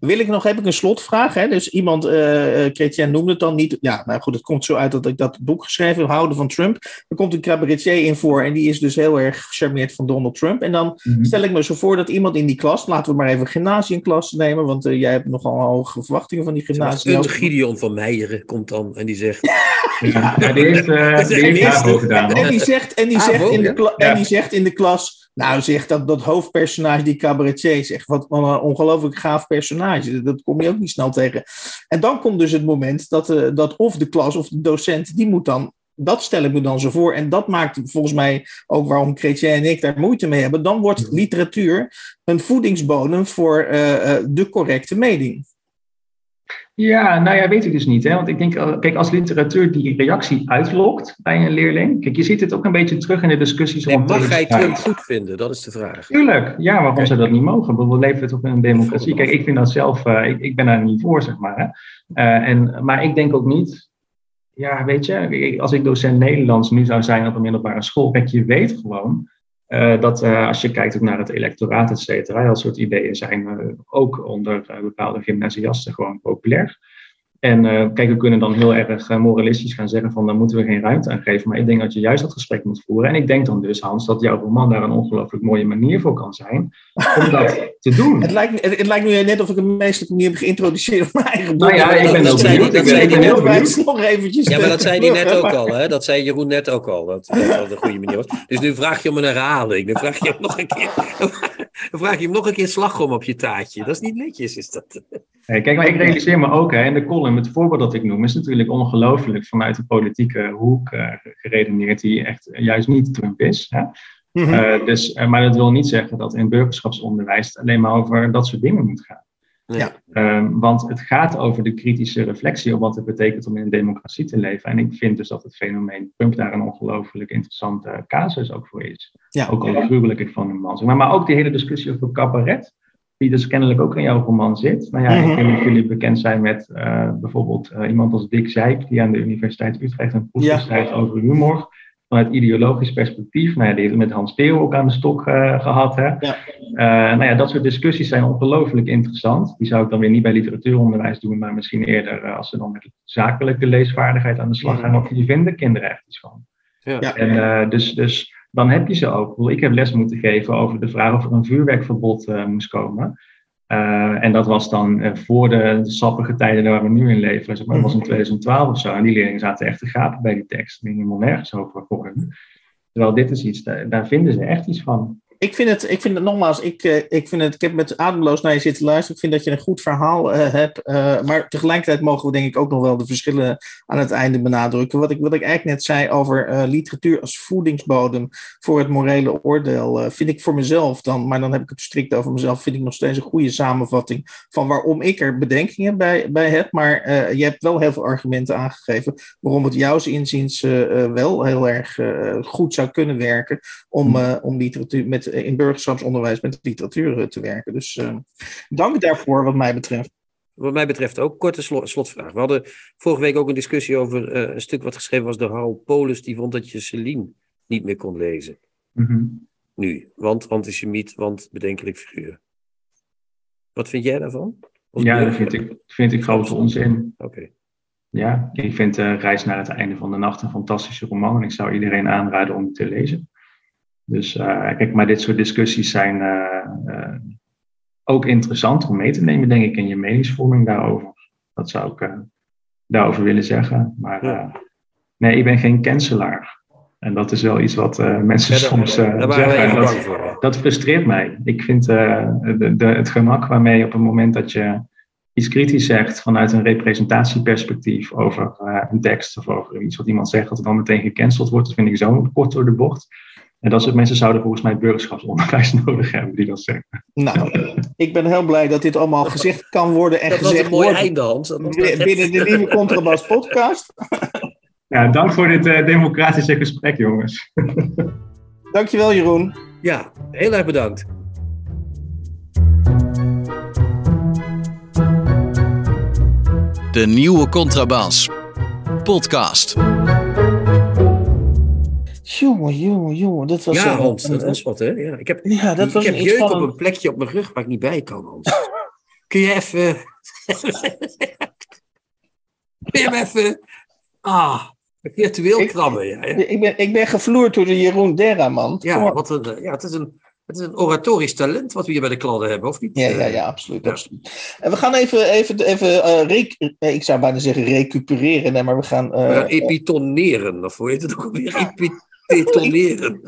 Wil ik nog, heb ik een slotvraag. Hè? Dus iemand, eh eh, Chrétien noemde het dan niet. Ja, nou goed, het komt zo uit dat ik dat boek geschreven heb, Houden van Trump. Er komt een cabaretier in voor en die is dus heel erg gecharmeerd van Donald Trump. En dan Mhm. stel ik me zo voor dat iemand in die klas, laten we maar even een gymnasiumklas nemen, want eh, jij hebt nogal hoge verwachtingen van die Een gymnasium. Gideon van Meijeren komt dan en die zegt... Ja, ja, die heeft, eh Dat is die heeft de HAVO gedaan. En die zegt, en die zegt, wel, in, de ja. kla- Ja. en die zegt in de klas. Nou, zegt dat, dat hoofdpersonage, die cabaretier, zegt. Wat wat een ongelooflijk gaaf personage. Dat kom je ook niet snel tegen. En dan komt dus het moment dat, eh, dat of de klas of de docent, die moet dan. Dat stel ik me dan zo voor. En dat maakt volgens mij ook waarom Chrétien en ik daar moeite mee hebben. Dan wordt literatuur een voedingsbodem voor eh, eh, de correcte mening. Ja, nou ja, weet ik dus niet. Hè? Want ik denk, eh, kijk, als literatuur die reactie uitlokt bij een leerling. Kijk, je ziet het ook een beetje terug in de discussies Nee, rond mag hij publiciteit. Trump goed vinden? Dat is de vraag. Tuurlijk, ja, waarom zou dat niet mogen? We leven toch in een democratie. Kijk, ik vind dat zelf, eh, ik, ik ben daar niet voor, zeg maar. Hè. Eh, en, maar ik denk ook niet, ja, weet je, als ik docent Nederlands nu zou zijn op een middelbare school, kijk, je weet gewoon eh, dat eh, als je kijkt ook naar het electoraat, et cetera, dat soort ideeën zijn eh, ook onder bepaalde gymnasiasten gewoon populair. En eh, kijk, we kunnen dan heel erg eh, moralistisch gaan zeggen van, daar moeten we geen ruimte aan geven. Maar ik denk dat je juist dat gesprek moet voeren. En ik denk dan dus, Hans, dat jouw roman daar een ongelooflijk mooie manier voor kan zijn om dat [LAUGHS] te doen. Het lijkt, het, het lijkt nu net of ik een meestelijke manier heb geïnteresseerd op mijn eigen boek. Nou ja, ik ben dat heel zei benieuwd. die- Ik dat zei ben die heel net. benieuwd. nog eventjes Ja, maar dat zei hij net ook [LAUGHS] al. Hè? Dat zei Jeroen net ook al. Dat dat een goede manier was. Dus nu vraag je om een herhaling. Dan vraag je hem nog een keer, dan vraag je hem nog een keer slagroom op je taartje. Dat is niet netjes, is dat? Hey, Kijk, maar ik realiseer me ook, hè, in de column, het voorbeeld dat ik noem, is natuurlijk ongelooflijk vanuit de politieke hoek eh, geredeneerd, die echt juist niet Trump is. Hè? Mhm. Eh, dus, eh, maar dat wil niet zeggen dat in burgerschapsonderwijs het alleen maar over dat soort dingen moet gaan. Ja. Ehm, want het gaat over de kritische reflectie op wat het betekent om in een democratie te leven. En ik vind dus dat het fenomeen Trump daar een ongelooflijk interessante casus ook voor is. Ja. Ook al gruwelijk ik van een man. zeg Maar, maar ook die hele discussie over cabaret, die dus kennelijk ook in jouw roman zit. Nou ja, ik weet niet of jullie bekend zijn met eh, bijvoorbeeld eh, iemand als Dick Zijk, die aan de Universiteit Utrecht een proefje Ja. schrijft over humor. Vanuit ideologisch perspectief. Nou ja, die heeft met Hans Theo ook aan de stok eh, gehad. Hè? Ja. Eh, nou ja, dat soort discussies zijn ongelooflijk interessant. Die zou ik dan weer niet bij literatuuronderwijs doen, maar misschien eerder eh, als ze dan met zakelijke leesvaardigheid aan de slag gaan. Want die vinden kinderen echt iets van. Ja. En eh, dus, dus dan heb je ze ook. Ik heb les moeten geven over de vraag of er een vuurwerkverbod eh, moest komen. Eh, en dat was dan eh, voor de, de sappige tijden waar we nu in leven. Zeg maar, dat was in 2012 of zo. En die leerlingen zaten echt te gapen bij die tekst. Die helemaal nergens over voor. Terwijl dit is iets, daar, daar vinden ze echt iets van. Ik vind het, ik vind het nogmaals, ik, eh, ik, vind het, ik heb met ademloos naar je zitten luisteren. Ik vind dat je een goed verhaal eh, hebt. eh, maar tegelijkertijd mogen we denk ik ook nog wel de verschillen aan het einde benadrukken. Wat ik, wat ik eigenlijk net zei over literatuur als voedingsbodem voor het morele oordeel, vind ik voor mezelf dan, maar dan heb ik het strikt over mezelf, vind ik nog steeds een goede samenvatting van waarom ik er bedenkingen bij, bij heb. Maar je hebt wel heel veel argumenten aangegeven waarom het jouw inziens wel heel erg goed zou kunnen werken om, eh, om literatuur met, in burgerschapsonderwijs met literatuur eh, te werken. Dus eh, dank daarvoor wat mij betreft. Wat mij betreft ook. Korte slo- slotvraag. We hadden vorige week ook een discussie over eh, een stuk wat geschreven was door Harold Polis. Die vond dat je Celine niet meer kon lezen. Mhm. Nu. Want antisemiet, want bedenkelijk figuur. Wat vind jij daarvan? Ja, dat vind ik, vind ik grote onzin. Oké. Ja, ik vind eh, Reis naar het einde van de nacht een fantastische roman. En ik zou iedereen aanraden om het te lezen. Dus eh, kijk, maar dit soort discussies zijn eh, eh, ook interessant om mee te nemen, denk ik, in je meningsvorming daarover. Dat zou ik daarover willen zeggen. Maar Ja. nee, ik ben geen cancelaar. En dat is wel iets wat eh, mensen Ja, soms Daar we zeggen. dat- dat frustreert mij. Ik vind de, de, het gemak waarmee op het moment dat je iets kritisch zegt vanuit een representatieperspectief over een tekst of over iets wat iemand zegt, dat er dan meteen gecanceld wordt, dat vind ik zo kort door de bocht. En dat soort mensen zouden volgens mij burgerschapsonderwijs [LAUGHS] nodig hebben, die dat zeggen. Nou, ik ben heel blij dat dit allemaal gezegd kan worden en Dat was gezegd een mooi wordt einde, Hans. Binnen de nieuwe Contrabas podcast. Ja, dank voor dit eh, democratische gesprek, jongens. [LAUGHS] Dankjewel Jeroen. Ja, heel erg bedankt. De nieuwe Contrabas. Podcast. Jongen, jongen, jongen. Dat was Ja, Hans, dat was wat, hè? Ja, ik heb, Ja, dat ik was heb jeuk op een plekje op mijn rug waar ik niet bij kan, Hans. [LAUGHS] Kun je even... Kun je hem even... Ah, virtueel Ik- krabben, ja. Ja, Ik ben, ik ben gevloerd door de Jeroen Derra, man. Kom ja, wat een, eh, ja het, is een, het is een oratorisch talent wat we hier bij de kladden hebben, of niet? Ja, ja, ja, absoluut. absoluut. En we gaan even, even, even eh, rec- eh, ik zou bijna zeggen recupereren, nee, maar we gaan... eh, gaan epitoneren, of hoe heet het ook alweer? Epitoneren.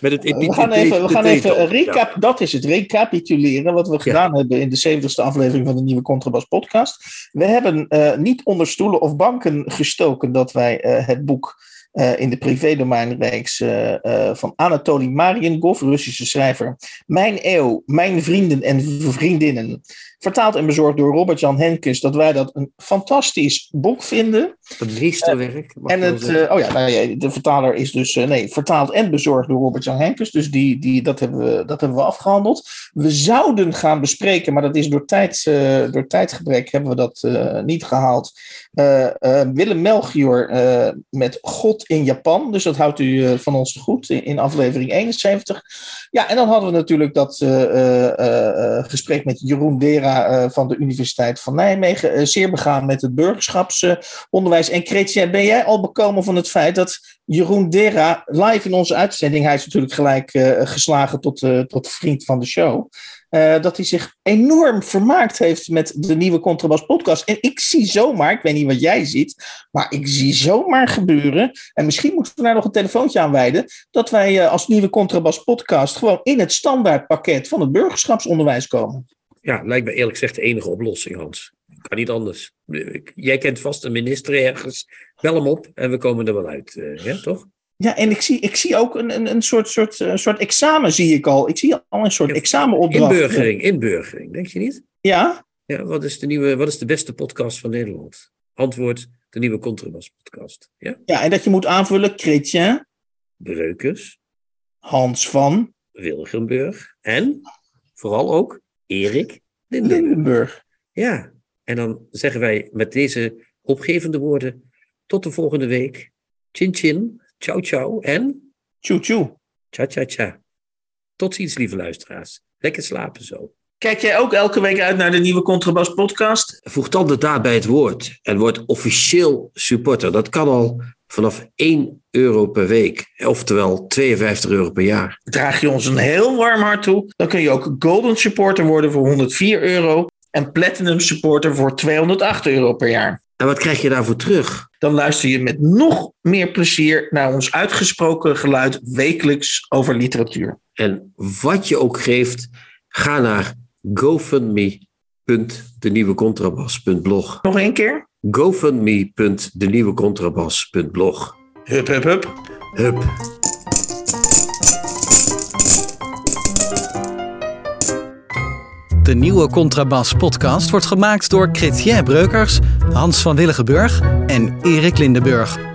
Met het we gaan even, we gaan even recap, dat is het, recapituleren wat we gedaan hebben in de 70ste aflevering van de nieuwe Contrabas podcast. We hebben eh, niet onder stoelen of banken gestoken dat wij eh, het boek eh, in de privédomeinreeks eh, eh, van Anatoly Mariengov, Russische schrijver, Mijn eeuw, mijn vrienden en vriendinnen, vertaald en bezorgd door Robert-Jan Henkes, dat wij dat een fantastisch boek vinden. Een meesterwerk. mag En het, eh, oh ja, nou ja, de vertaler is dus, eh, nee, vertaald en bezorgd door Robert-Jan Henkes. Dus die, die, dat, hebben we, dat hebben we afgehandeld. We zouden gaan bespreken, maar dat is door, tijd, eh, door tijdgebrek hebben we dat eh, niet gehaald. Eh, eh, Willem Melchior eh, met God in Japan. Dus dat houdt u eh, van ons goed in, in aflevering 71. Ja, en dan hadden we natuurlijk dat eh, eh, eh, eh, gesprek met Jeroen Dera eh, van de Universiteit van Nijmegen. Eh, zeer begaan met het burgerschapsonderwijs. En Chrétien, ben jij al bekomen van het feit dat Jeroen Dera live in onze uitzending, hij is natuurlijk gelijk eh, geslagen tot, eh, tot vriend van de show, eh, dat hij zich enorm vermaakt heeft met de nieuwe Contrabas podcast. En ik zie zomaar, ik weet niet wat jij ziet, maar ik zie zomaar gebeuren, en misschien moeten we daar nog een telefoontje aan wijden, dat wij als nieuwe Contrabas podcast gewoon in het standaardpakket van het burgerschapsonderwijs komen. Ja, lijkt me eerlijk gezegd de enige oplossing, Hans. Kan niet anders. Jij kent vast een minister ergens. Bel hem op en we komen er wel uit. eh, ja, toch? Ja, en ik zie, ik zie ook een, een, een soort, soort, een soort examen, zie ik al. Ik zie al een soort examenopdracht. Inburgering, inburgering. Denk je niet? Ja, Ja, wat is de, nieuwe, wat is de beste podcast van Nederland? Antwoord, de nieuwe Contrabas podcast. Ja? ja, en dat je moet aanvullen Chrétien, Breukers, Hans van Wilgenburg en vooral ook Erik Lindenburg. Lindenburg. Ja, en dan zeggen wij met deze opgevende woorden tot de volgende week. Chin chin, ciao ciao en Tjoe tjoe. cha cha cha. Tot ziens, lieve luisteraars. Lekker slapen zo. Kijk jij ook elke week uit naar de nieuwe Contrabas podcast? Voeg dan de daad bij het woord en word officieel supporter. Dat kan al vanaf 1 euro per week, oftewel 52 euro per jaar. Draag je ons een heel warm hart toe, dan kun je ook Golden Supporter worden voor 104 euro en Platinum Supporter voor 208 euro per jaar. En wat krijg je daarvoor terug? Dan luister je met nog meer plezier naar ons uitgesproken geluid wekelijks over literatuur. En wat je ook geeft, ga naar gofundme.denieuwecontrabas.blog. Nog één keer? gofundme.denieuwecontrabas.blog. Hup, hup, hup. Hup. De nieuwe Contrabas podcast wordt gemaakt door Chrétien Breukers, Hans van Willigenburg en Erik Lindenburg.